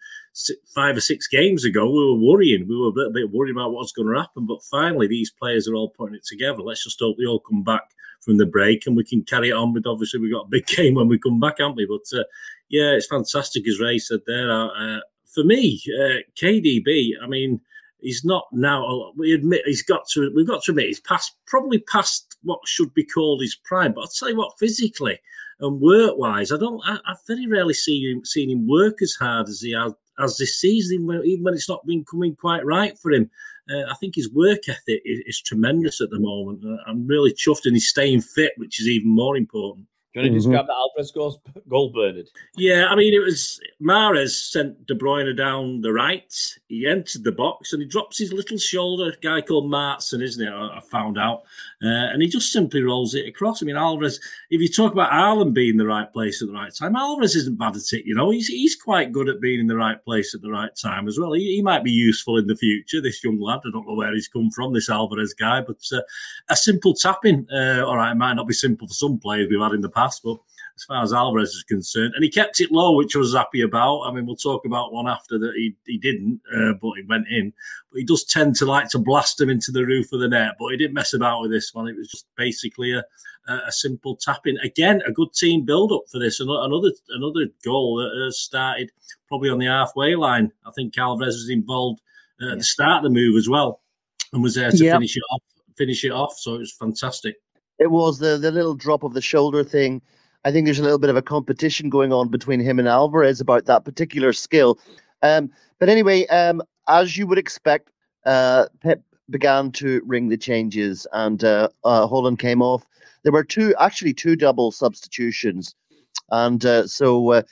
five or six games ago we were worrying, we were a bit, bit worried about what's going to happen. But finally, these players are all putting it together. Let's just hope they all come back from the break and we can carry it on with obviously we've got a big <laughs> game when we come back, haven't we? But uh, yeah, it's fantastic as Ray said there. Uh, uh, for me, uh, KDB, I mean, he's not now. We admit he's got to. We've got to admit he's past, probably past what should be called his prime. But I'll tell you what, physically and work wise, I don't. I, have very rarely seen him seen him work as hard as he has as this season, even when it's not been coming quite right for him. Uh, I think his work ethic is, is tremendous at the moment. Uh, I'm really chuffed, and he's staying fit, which is even more important. Do you want to mm-hmm. describe the Alvarez goal, goal, Bernard? Yeah, I mean, it was Mahrez sent De Bruyne down the right. He entered the box and he drops his little shoulder. A guy called Maatsen, isn't it? I found out. Uh, and he just simply rolls it across. I mean, Alvarez, if you talk about Haaland being the right place at the right time, Alvarez isn't bad at it. You know, he's, he's quite good at being in the right place at the right time as well. He, he might be useful in the future, this young lad. I don't know where he's come from, this Alvarez guy, but uh, a simple tap-in. Uh, all right, it might not be simple for some players we've had in the past past. But as far as Alvarez is concerned, and he kept it low, which I was happy about. I mean, we'll talk about one after that he, he didn't, uh, but he went in. But he does tend to like to blast them into the roof of the net, but he didn't mess about with this one. It was just basically a, a simple tap-in. Again, a good team build up for this. Another another goal that has started probably on the halfway line. I think Alvarez was involved at the start of the move as well, and was there to yep. finish it off. Finish it off. So it was fantastic. It was the the little drop of the shoulder thing. I think there's a little bit of a competition going on between him and Alvarez about that particular skill. Um, but anyway, um, as you would expect, uh, Pep began to ring the changes, and uh, uh, Haaland came off. There were two, actually, two double substitutions, and uh, so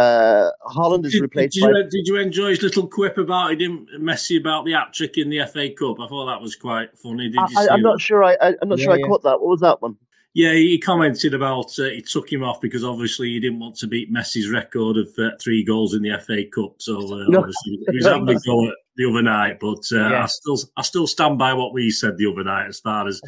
uh, Haaland is replaced. Did, did, you, did you enjoy his little quip about he didn't mess you about the hat trick in the FA Cup? I thought that was quite funny. Did you I, am not sure. I, I am not yeah, sure I caught that. What was that one? Yeah, he commented about uh, he took him off because obviously he didn't want to beat Messi's record of uh, three goals in the FA Cup. So uh, no. obviously he was <laughs> having a go the other night. But uh, yeah. I still I still stand by what we said the other night as far as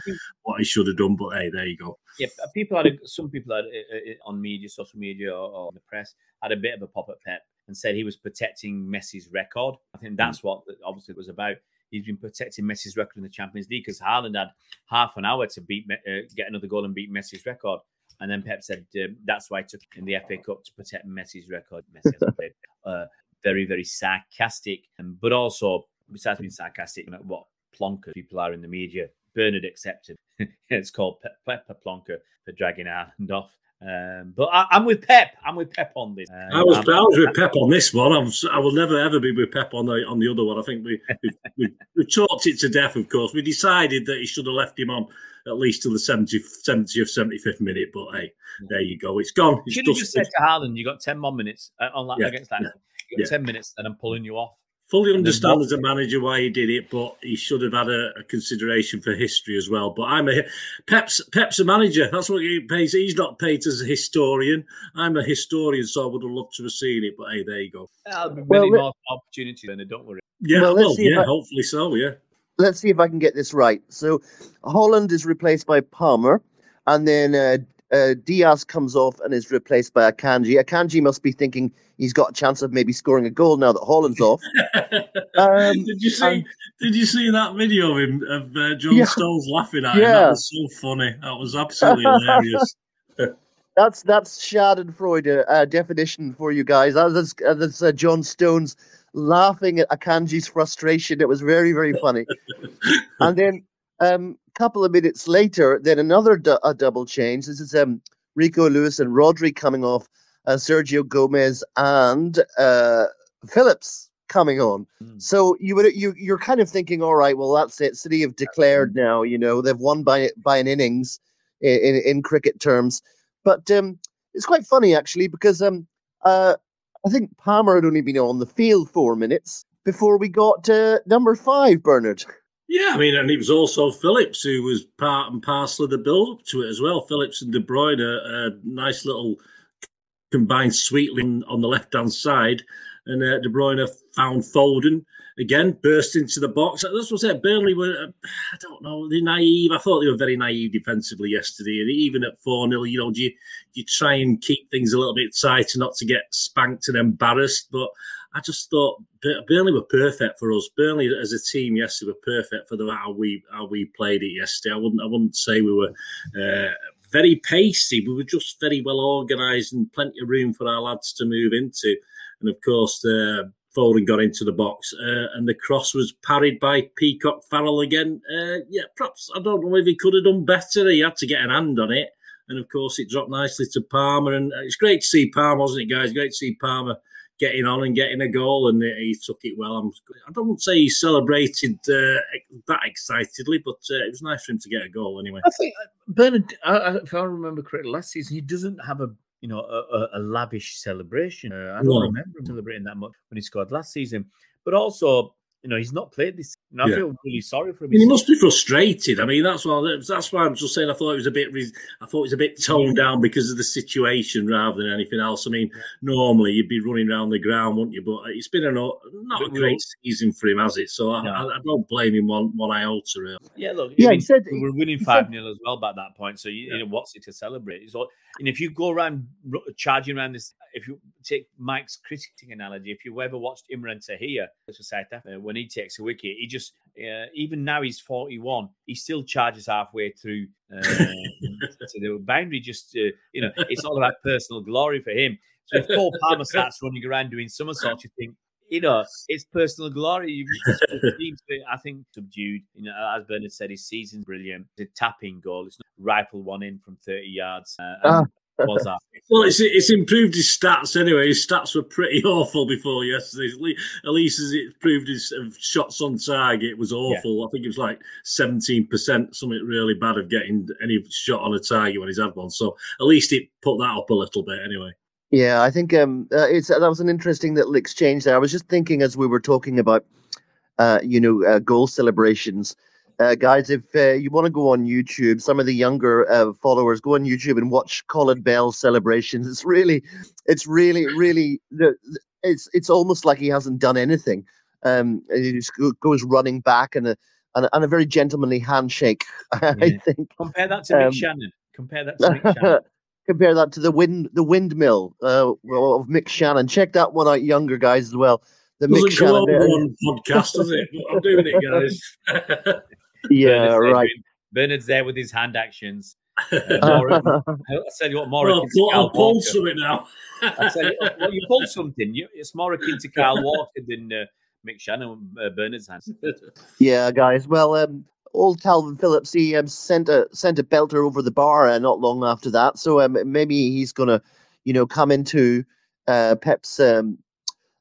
what he should have done. But hey, there you go. Yeah, people had a, some people had uh, uh, on media, social media, or, or the press had a bit of a pop at Pep and said he was protecting Messi's record. I think that's mm. what obviously it was about. He's been protecting Messi's record in the Champions League because Haaland had half an hour to beat uh, get another goal and beat Messi's record. And then Pep said um, that's why I took in the FA Cup to protect Messi's record. Messi has played uh, very, very sarcastic, um, but also besides being sarcastic, you know, what plonker people are in the media. Bernard accepted. <laughs> it's called Pep Plonker for dragging Haaland off. Um, but I, am with Pep. I'm with Pep on this. Um, I was I'm, i was with Pep on this one. I'm, I will never ever be with Pep on the on the other one. I think we we, we, we talked it to death. Of course, we decided that he should have left him on at least till the 70th, 70th 75th minute. But hey, there you go. It's gone. It's should have just said to Haaland, "You got ten more minutes uh, on that yeah, against that. Yeah, yeah. ten minutes, and I'm pulling you off." fully understand as a manager why he did it, but he should have had a, a, consideration for history as well. But I'm a Pep's Pep's a manager. That's what he pays. He's not paid as a historian. I'm a historian, so I would have loved to have seen it. But hey, there you go. I'll be well, more opportunity then. Don't worry. Yeah, well, well yeah, I, hopefully so. Yeah. Let's see if I can get this right. So Haaland is replaced by Palmer, and then uh, uh, Dias comes off and is replaced by Akanji. Akanji must be thinking he's got a chance of maybe scoring a goal now that Haaland's <laughs> off. Um, did you see? And, did you see that video of him of uh, John yeah, Stones laughing at him? Yeah. That was so funny. That was absolutely hilarious. <laughs> <laughs> that's that's Schadenfreude uh, definition for you guys. That's that's uh, John Stones laughing at Akanji's frustration. It was very very funny. and then um, couple of minutes later, then another du- a double change. This is um, Rico Lewis and Rodri coming off, uh, Sergio Gomez and uh, Phillips coming on. Mm. So you would you you're kind of thinking, all right, well that's it. City have declared now. You know they've won by by an innings in in, in cricket terms. But um, it's quite funny actually because um, uh, I think Palmer had only been on the field four minutes before we got uh, number five, Bernard. <laughs> Yeah, I mean, and it was also Phillips who was part and parcel of the build up to it as well. Phillips and De Bruyne, a, a nice little combined sweetly on the left hand side, and uh, De Bruyne found Foden again, burst into the box. That's what I said. Burnley were, uh, I don't know, they're naive. I thought they were very naive defensively yesterday, and even at four 0 you know, do you, you try and keep things a little bit tighter, not to get spanked and embarrassed, but. I just thought Burnley were perfect for us. Burnley as a team, yes, they were perfect for the how we how we played it yesterday. I wouldn't I wouldn't say we were uh, very pacey. We were just very well organised and plenty of room for our lads to move into. And of course, uh, Foden got into the box, uh, and the cross was parried by Peacock Farrell again. Uh, yeah, perhaps I don't know if he could have done better. He had to get an hand on it, and of course it dropped nicely to Palmer. And it's great to see Palmer, wasn't it, guys? Great to see Palmer getting on and getting a goal, and he took it well. I'm, I do not say he celebrated uh, that excitedly, but uh, it was nice for him to get a goal anyway. I think uh, Bernard, if I remember correctly, last season he doesn't have a you know, a, a lavish celebration. Uh, I don't no. remember him celebrating that much when he scored last season. But also, you know, he's not played this. And I yeah. feel really sorry for him. He must be frustrated. I mean, that's why that's why I'm just saying. I thought it was a bit. I thought it was a bit toned down because of the situation rather than anything else. I mean, normally you'd be running around the ground, wouldn't you? But it's been a not but a great season for him, has it? So I, I, I, don't blame him one one iota. Really. Yeah, look. Yeah, I mean, he said we were winning five 0 as well by that point. So you, yeah. you know, what's it to celebrate? It's all, and if you go around charging around this, if you take Mike's cricketing analogy, if you ever watched Imran Tahir for South Africa, when he takes a wicket, he just, uh, even now he's 41, he still charges halfway through uh, <laughs> to the boundary. Just, uh, you know, it's all about personal glory for him. So if Cole Palmer starts running around doing somersaults, you think, you know, it's personal glory. I think subdued. You know, as Bernard said, his season's brilliant. The tap-in goal. It's not rifle one in from 30 yards. Uh, ah. Was that? <laughs> Well, it's it's improved his stats anyway. His stats were pretty <laughs> awful before yesterday. At least as it proved his shots on target was awful. Yeah. I think it was like seventeen percent, something really bad of getting any shot on a target when he's had one. So at least it put that up a little bit anyway. Yeah, I think um, uh, it's that was an interesting little exchange there. I was just thinking as we were talking about, uh, you know, uh, goal celebrations. Uh, guys, if uh, you want to go on YouTube, some of the younger uh, followers go on YouTube and watch Colin Bell celebrations. It's really, it's really, really, it's it's almost like he hasn't done anything. Um, he just goes running back and a and a, and a very gentlemanly handshake. <laughs> Yeah. I think. Compare that to um, Mick Channon. Compare that to Mick <laughs> Channon compare that to the wind the windmill uh, of Mick Channon. Check that one out, younger guys as well. The Mick Channon one podcast, is it? I'm doing it, guys. <laughs> <laughs> yeah, Bernard's right. Bernard's there with his hand actions. <laughs> Uh, <laughs> I said you what more. Well, I'll pull something now. I said, well, you pulled something. You, it's more akin to Carl Walker than uh, Mick Channon, uh, Bernard's hands. yeah, guys. Well, um, old Kalvin Phillips, he um, sent a sent a belter over the bar uh, not long after that. So um, maybe he's gonna, you know, come into uh, Pep's um,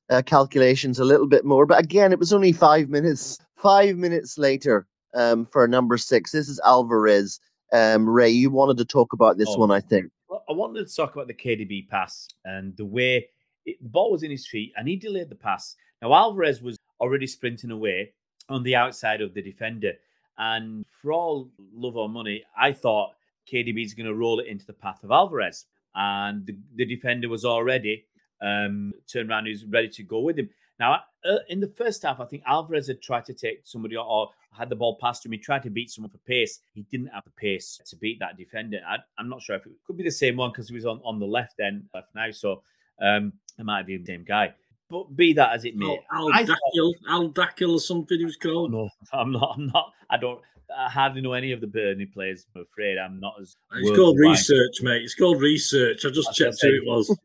uh, calculations a little bit more. But again, it was only five minutes. Five minutes later, um, for number six, this is Alvarez. Um, Ray, you wanted to talk about this oh, one, I think. Well, I wanted to talk about the KDB pass and the way it, the ball was in his feet, and he delayed the pass. Now Alvarez was already sprinting away on the outside of the defender. And for all love or money, I thought KDB is going to roll it into the path of Alvarez. And the, the defender was already um, turned around, he's ready to go with him. Now, uh, in the first half, I think Alvarez had tried to take somebody or had the ball past him. He tried to beat someone for pace. He didn't have the pace to beat that defender. I, am not sure if it could be the same one because he was on, on the left then, left now. So um, it might be the same guy. But be that as it may, oh, Al Dakhil, Al Dakhil or something he was called. No, <laughs> I'm not. I'm not. I don't. I hardly know any of the Burnley players. I'm afraid I'm not as. It's called research, mate. It's called research. I just That's checked who it was.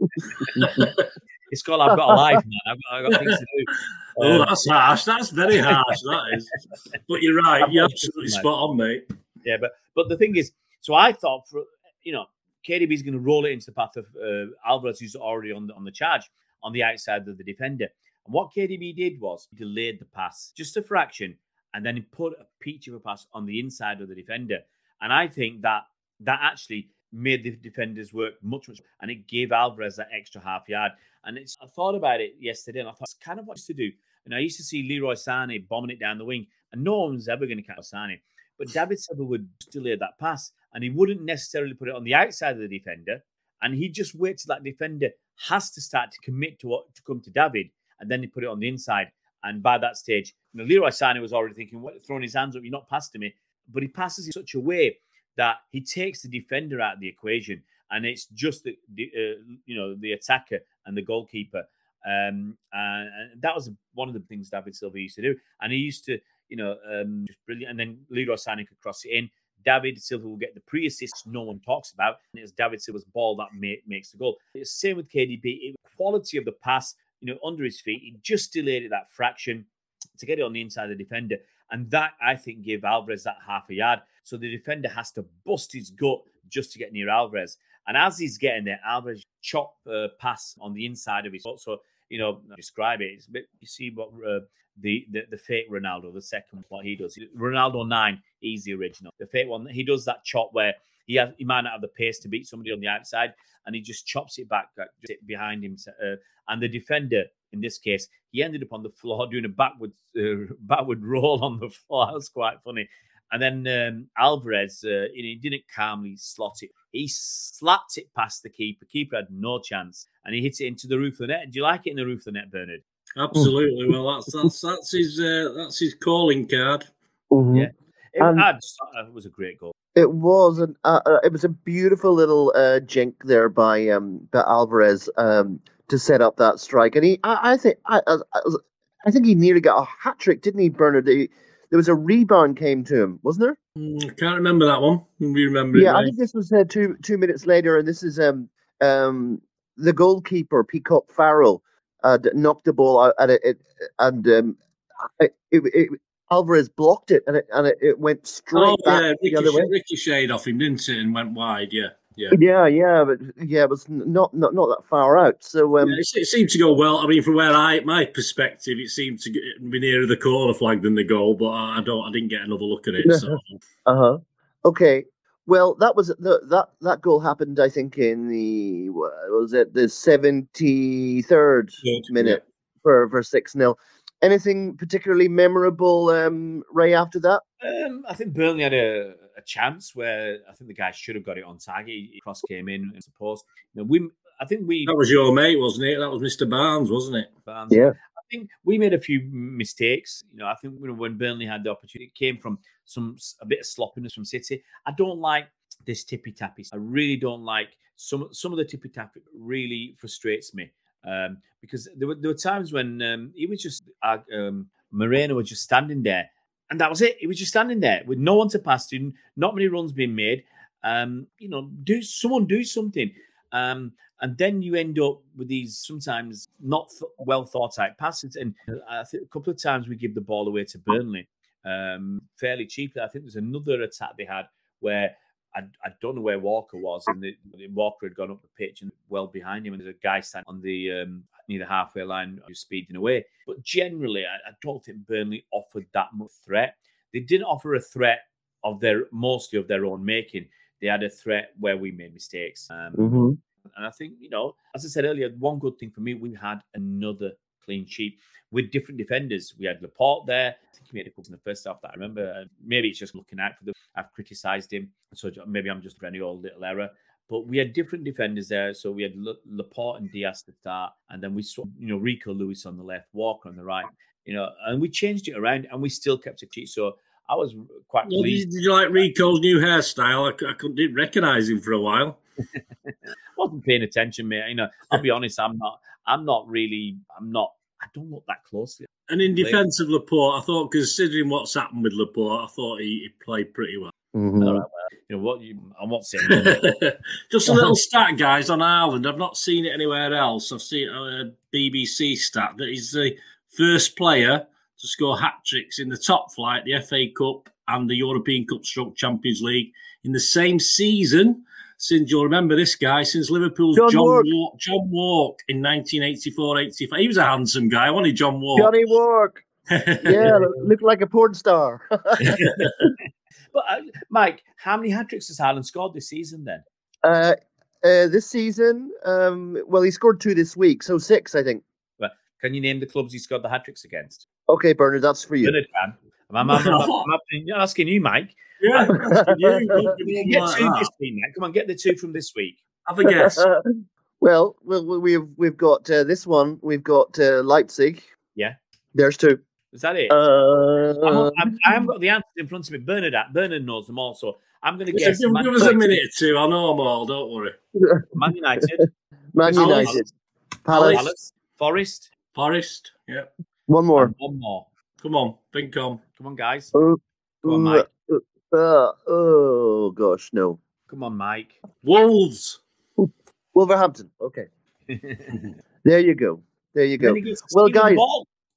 <laughs> <laughs> it's got. I've got a life, man. I've got, I've got things to do. <laughs> Oh, um, that's harsh. That's very harsh. That is. But you're right. You're absolutely spot on, mate. Yeah, but but the thing is, so I thought for you know, KDB's going to roll it into the path of uh, Alvarez, who's already on the, on the charge on the outside of the defender. And what KDB did was he delayed the pass just a fraction and then he put a peach of a pass on the inside of the defender. And I think that that actually made the defenders work much, much, and it gave Alvarez that extra half yard. And it's I thought about it yesterday, and I thought it's kind of what to do. And I used to see Leroy Sané bombing it down the wing, and no one's ever going to catch Sané. But David Silva would delay that pass, and he wouldn't necessarily put it on the outside of the defender, and he'd just wait till that defender has to start to commit to what to come to David, and then he put it on the inside. And by that stage, you know, Leroy Sané was already thinking, what, throwing his hands up, you're not passing me. But he passes in such a way that he takes the defender out of the equation, and it's just the, the uh, you know the attacker and the goalkeeper. Um, and, that was one of the things David Silva used to do, and he used to, you know, um, just brilliant. And then Leroy Sané could cross it in. David Silva will get the pre-assist no one talks about, and it's David Silva's ball that makes the goal. It's same with KDB. It, quality of the pass, you know, under his feet. He just delayed it that fraction to get it on the inside of the defender. And that, I think, gave Alvarez that half a yard. So the defender has to bust his gut just to get near Alvarez. And as he's getting there, Alvarez chop uh, pass on the inside of his foot. So, you know, describe it. Bit, you see what uh, the, the the fake Ronaldo, the second what he does. Ronaldo nine, he's the original. The fake one, he does that chop where he has he might not have the pace to beat somebody on the outside, and he just chops it back behind him. Uh, and the defender, in this case, he ended up on the floor doing a backward uh, <laughs> backward roll on the floor. That was quite funny. And then um, Alvarez, uh, you he didn't calmly slot it. He slapped it past the keeper. Keeper had no chance, and he hit it into the roof of the net. Do you like it in the roof of the net, Bernard? Absolutely. well, that's that's that's his uh, that's his calling card. Mm-hmm. Yeah, it, and I just it was a great goal. It was an uh, uh, it was a beautiful little uh, jink there by um by Alvarez um to set up that strike, and he I, I think I, I, I think he nearly got a hat trick, didn't he, Bernard? He, there was a rebound came to him, wasn't there? I can't remember that one. We remember. Yeah, I think this was uh, two two minutes later, and this is um um the goalkeeper Peacock Farrell uh, knocked the ball out, and it, it and um, it, it, Alvarez blocked it, and it and it, went straight oh, back yeah, the other way. Ricocheted off him, didn't it, and went wide. Yeah. Yeah. yeah, yeah, but yeah, it was not not not that far out. So um, yeah, it, it, seemed to go well. I mean, from where I my perspective, it seemed to be nearer the corner flag than the goal. But I don't, I didn't get another look at it. So. <laughs> uh huh. Okay. Well, that was the that that goal happened. I think in the was it the seventy third minute yeah. for for six 0 Anything particularly memorable, um, Ray? After that, um, I think Burnley had a, a chance where I think the guy should have got it on target. He, cross came in and supposed. You know, we I think we that was your mate, wasn't it? That was Mister Barnes, wasn't it? Barnes. Yeah. I think we made a few mistakes. You know, I think when Burnley had the opportunity, it came from some a bit of sloppiness from City. I don't like this tippy tappy. I really don't like some some of the tippy tappy. Really frustrates me um, because there were there were times when um, he was just uh, um, Moreno was just standing there, and that was it. He was just standing there with no one to pass to, not many runs being made. Um, you know, do someone do something. Um, and then you end up with these sometimes not th- well thought out passes. And I think a couple of times we give the ball away to Burnley um, fairly cheaply. I think there's another attack they had where I, I don't know where Walker was, and the, Walker had gone up the pitch and well behind him, and there's a guy standing on the um, near the halfway line who's speeding away. But generally, I, I don't think Burnley offered that much threat. They didn't offer a threat of their mostly of their own making. They had a threat where we made mistakes. Um, mm-hmm. And I think, you know, as I said earlier, one good thing for me, we had another clean sheet with different defenders. We had Laporte there. I think he made a couple in the first half that I remember. Maybe it's just looking out for them. I've criticised him. So maybe I'm just any old little error. But we had different defenders there. So we had Laporte and Dias to start. And then we saw, you know, Rico Lewis on the left, Walker on the right. You know, and we changed it around and we still kept it cheap. So I was quite well, pleased. Did you like Rico's new hairstyle? I, I couldn't recognize him for a while. <laughs> wasn't paying attention, mate. You know, I'll be honest, I'm not. I'm not really. I'm not. I don't look that closely. And in defence of Laporte, I thought, considering what's happened with Laporte, I thought he, he played pretty well. Mm-hmm. All right, well, you know what? You, I'm not saying. <laughs> Just a little stat, guys, on Haaland. I've not seen it anywhere else. I've seen a BBC stat that he's the first player to score hat tricks in the top flight, the FA Cup, and the European Cup Stroke Champions League in the same season since you'll remember this guy since Liverpool's John, John Wark. Wark. John Wark in 1984-85. He was a handsome guy, wasn't he, John Walk. Johnny Walk. <laughs> yeah, looked like a porn star. <laughs> but uh, Mike, how many hat tricks has Haaland scored this season then? Uh, uh, this season, um, well, he scored two this week, so six, I think. Well, can you name the clubs he scored the hat tricks against? Okay, Bernard, that's for you. Bernard can. I'm, I'm, I'm, I'm, asking you, Mike. <laughs> Yeah, you. get two this week, Come on, get the two from this week. Have a <laughs> guess. well, well, we've we've got uh, this one. We've got uh, Leipzig. Yeah, there's two. Is that it? Uh, I'm, I haven't got the answers in front of me. Bernard, Bernard knows them all, so I'm going to guess. Give, give us a minute or two. I know them all. Don't worry. <laughs> Man United. Man United. Palace. Palace. Forest. Forest. Yeah. One more. And one more. Come on, think on. Come on, guys. Uh, Come on, Mike. Uh, oh gosh, no. Come on, Mike. Wolves. Wolverhampton. Okay. <laughs> there you go. There you go. Well, guys.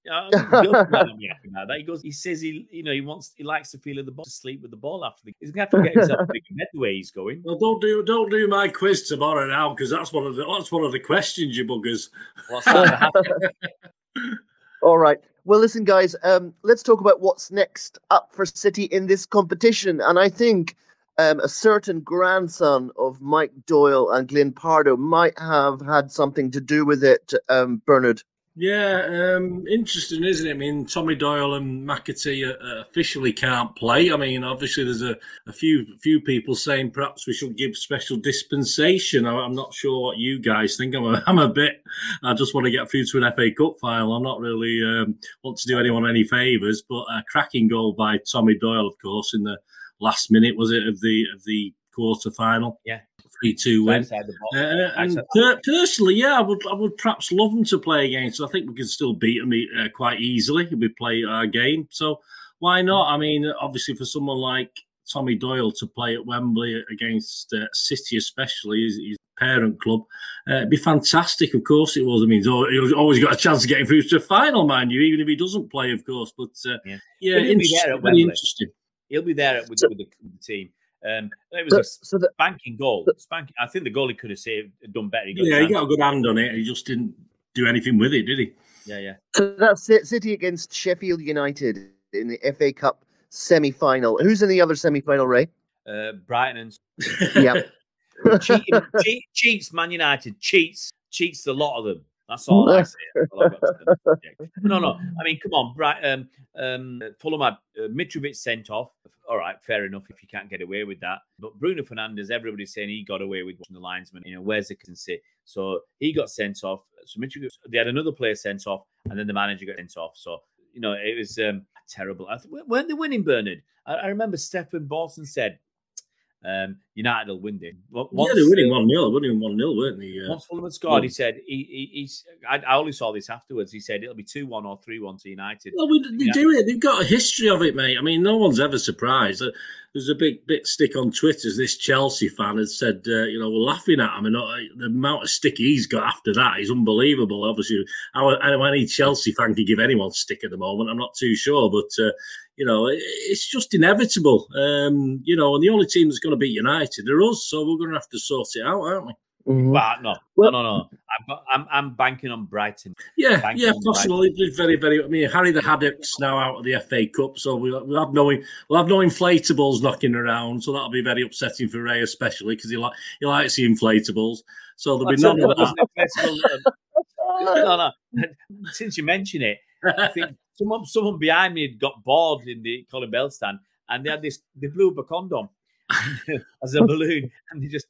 Uh, <laughs> that. He goes. He says he, you know, he wants, he likes to feel of the ball, to sleep with the ball after. The, he's gonna have to get himself a big bed the way he's going. Well, don't do, don't do my quiz tomorrow now because that's one of the, that's one of the questions, you buggers. <laughs> All right. Well, listen, guys. Um, let's talk about what's next up for City in this competition, and I think um, a certain grandson of Mike Doyle and Glyn Pardoe might have had something to do with it, um, Bernard. Yeah, um, interesting, isn't it? I mean, Tommy Doyle and McAtee uh, officially can't play. I mean, obviously, there's a, a few few people saying perhaps we should give special dispensation. I, am not sure what you guys think. I'm a, <laughs> I'm a bit. I just want to get through to an FA Cup final. I'm not really um, want to do anyone any favours. But a cracking goal by Tommy Doyle, of course, in the last minute was it of the of the quarter final. Yeah, three two win. Uh, and per- personally, yeah, I would I would perhaps love them to play against. I think we could still beat them uh, quite easily if we play our game. So why not? I mean, obviously for someone like Tommy Doyle to play at Wembley against uh, City, especially his, his parent club, uh, it'd be fantastic. Of course, it was. I mean, he's always got a chance of getting through to the final, mind you, even if he doesn't play, of course. But uh, yeah, yeah interesting, interesting. He'll be there with, with, the, with the team. Um, it was so, a so the, spanking goal. Spanking. I think the goalie could have saved, done better. He yeah, he got a good hand on it. He just didn't do anything with it, did he? Yeah, yeah. So that's City against Sheffield United in the FA Cup semi-final. Who's in the other semi-final, Ray? Uh, Brighton and <laughs> yeah. Cheating, cheat, cheats, Man United cheats, cheats a lot of them. That's all I say. no, no. I mean, come on, right? Um, um, Fulham had uh, Mitrovic sent off. All right, fair enough if you can't get away with that. But Bruno Fernandes, everybody's saying he got away with watching the linesman. You know, where's the consistency? So he got sent off. So Mitrovic, they had another player sent off, and then the manager got sent off. So you know, it was um, terrible. I th- weren't they winning, Bernard? I, I remember Stephen Bawson said um, United will win it. Once, yeah, they're winning 1 0. They Winning 1 0, weren't they? Uh, once Fulham had scored, he said, he, he, he's, I, I, only saw this afterwards. He said it'll be 2 1 or 3 1 to United. Well, we, they yeah. do it. They've got a history of it, mate. I mean, no one's ever surprised. There's a big bit stick on Twitter. This Chelsea fan has said, uh, you know, we're laughing at him, and uh, the amount of stick he's got after that is unbelievable. Obviously, how any Chelsea fan can give anyone stick at the moment, I'm not too sure, but uh, you know, it's just inevitable. Um, you know, and the only team that's going to beat United are us, so we're going to have to sort it out, aren't we? Mm-hmm. But no, well, no, no, no. I've got, I'm, I'm banking on Brighton. Yeah, yeah, possibly. Very, very. I mean, Harry the Haddocks now out of the FA Cup, so we'll, we'll have no, we'll have no inflatables knocking around. So that'll be very upsetting for Ray, especially because he like he likes the inflatables. So there'll be none of that. <laughs> no, no. <laughs> Since you mention it, I think someone someone behind me had got bored in the Colin Bell stand, and they had this. They blew up a condom <laughs> as a balloon, and they just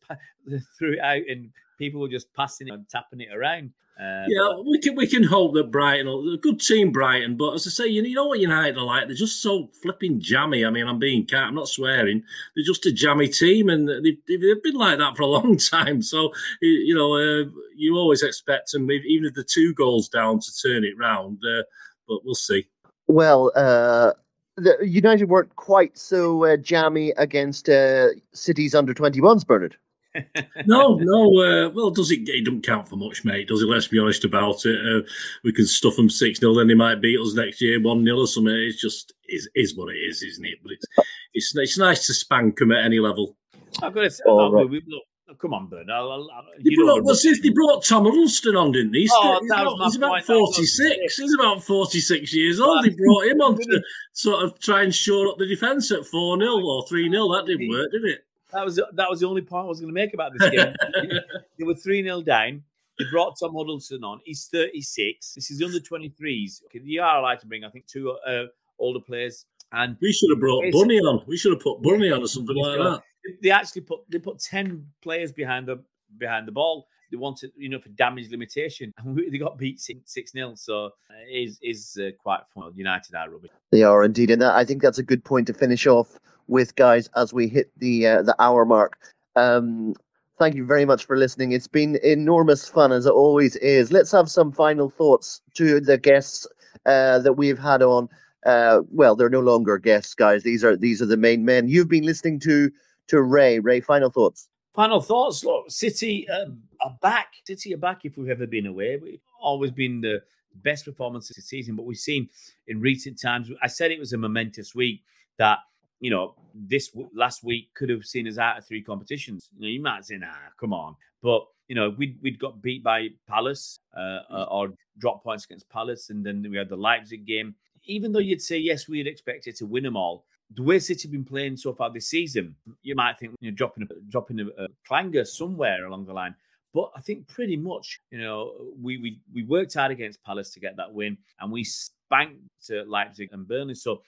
threw it out, and people were just passing it and tapping it around. Uh, yeah, but, we can we can hope that Brighton, a good team, Brighton. But as I say, you know what United are like? They're just so flipping jammy. I mean, I'm being cat. I'm not swearing. They're just a jammy team, and they've, they've been like that for a <laughs> long time. So you know, uh, you always expect them, even if the two goals down, to turn it round. Uh, but we'll see. Well, uh, the United weren't quite so uh, jammy against uh, City's under 21s, Bernard. <laughs> no, no. Uh, well, does it? It doesn't count for much, mate. Does it? Let's be honest about it. Uh, we can stuff them six 0 then they might beat us next year one 0 or something. It's just is is what it is, isn't it? But it's it's it's nice to spank them at any level. I've got to say, oh, right. we, look, Oh, come on, Bernard. I'll, I'll, you brought, well, since they brought Tom Huddlestone on, didn't they? He's, oh, he's, about, he's about 46. He's about 46 years old. They brought him on <laughs> to sort of try and shore up the defence at 4 0 or 3 0. That didn't work, did it? That was that was the only point I was going to make about this game. <laughs> they were 3 0 down. They brought Tom Huddlestone on. He's 36. This is under 23s. Okay, you are allowed to bring, I think, two uh, older players. And we should have brought Bunny on. We should have put Bunny on or something like that they actually put they put ten players behind the behind the ball. They wanted, you know, for damage limitation, and <laughs> they got beat six 0 So uh, is is uh, quite fun. United are rubbish. They are indeed, and I think that's a good point to finish off with, guys, as we hit the uh, the hour mark. Um, thank you very much for listening. It's been enormous fun as it always is. Let's have some final thoughts to the guests uh, that we've had on. Uh, well, they're no longer guests, guys. These are these are the main men. You've been listening to to Ray. Ray, final thoughts. Final thoughts. Look, City um, are back. City are back if we've ever been away. we've always been the best performance this season, but we've seen in recent times. I said it was a momentous week that you know this last week could have seen us out of three competitions. You know, you might say, "Nah, come on," but you know, we'd we'd got beat by Palace uh, uh or drop points against Palace, and then we had the Leipzig game. Even though you'd say yes, we'd expected to win them all, the way City have been playing so far this season, you might think you're dropping a, dropping a, a clanger somewhere along the line. But I think pretty much, you know, we we we worked hard against Palace to get that win, and we spanked Leipzig and Burnley. So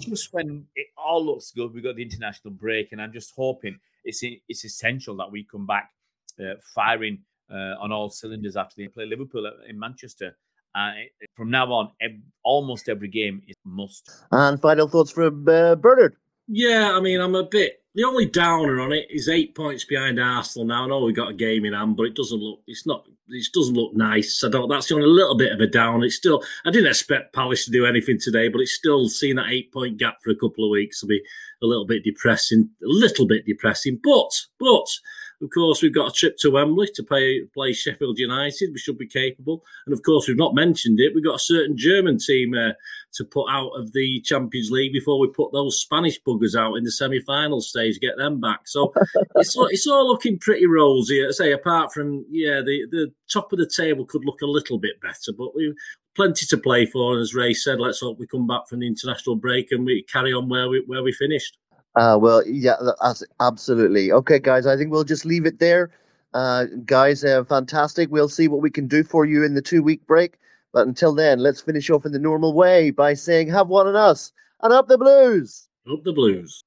just when it all looks good, we got the international break, and I'm just hoping it's it's essential that we come back uh, firing uh, on all cylinders after they play Liverpool in Manchester. Uh, from now on, ev- almost every game is must. And final thoughts from uh, Bernard. Yeah, I mean, I'm a bit. The only downer on it is eight points behind Arsenal now. I know we got a game in hand, but it doesn't look. It's not. It doesn't look nice. I don't. That's the only little bit of a down. It's still. I didn't expect Palace to do anything today, but it's still seeing that eight point gap for a couple of weeks will be a little bit depressing. A little bit depressing, but but of course, we've got a trip to Wembley to play, play Sheffield United. We should be capable. And of course, we've not mentioned it. We've got a certain German team uh, to put out of the Champions League before we put those Spanish buggers out in the semi final stage, get them back. So <laughs> it's, it's all looking pretty rosy. I say, apart from, yeah, the, the top of the table could look a little bit better, but we've plenty to play for. And as Ray said, let's hope we come back from the international break and we carry on where we where we finished. Uh, well, yeah, absolutely. Okay, guys, I think we'll just leave it there. Uh, guys, uh, fantastic. We'll see what we can do for you in the two week break. But until then, let's finish off in the normal way by saying, Have one on us and up the blues. Up the blues.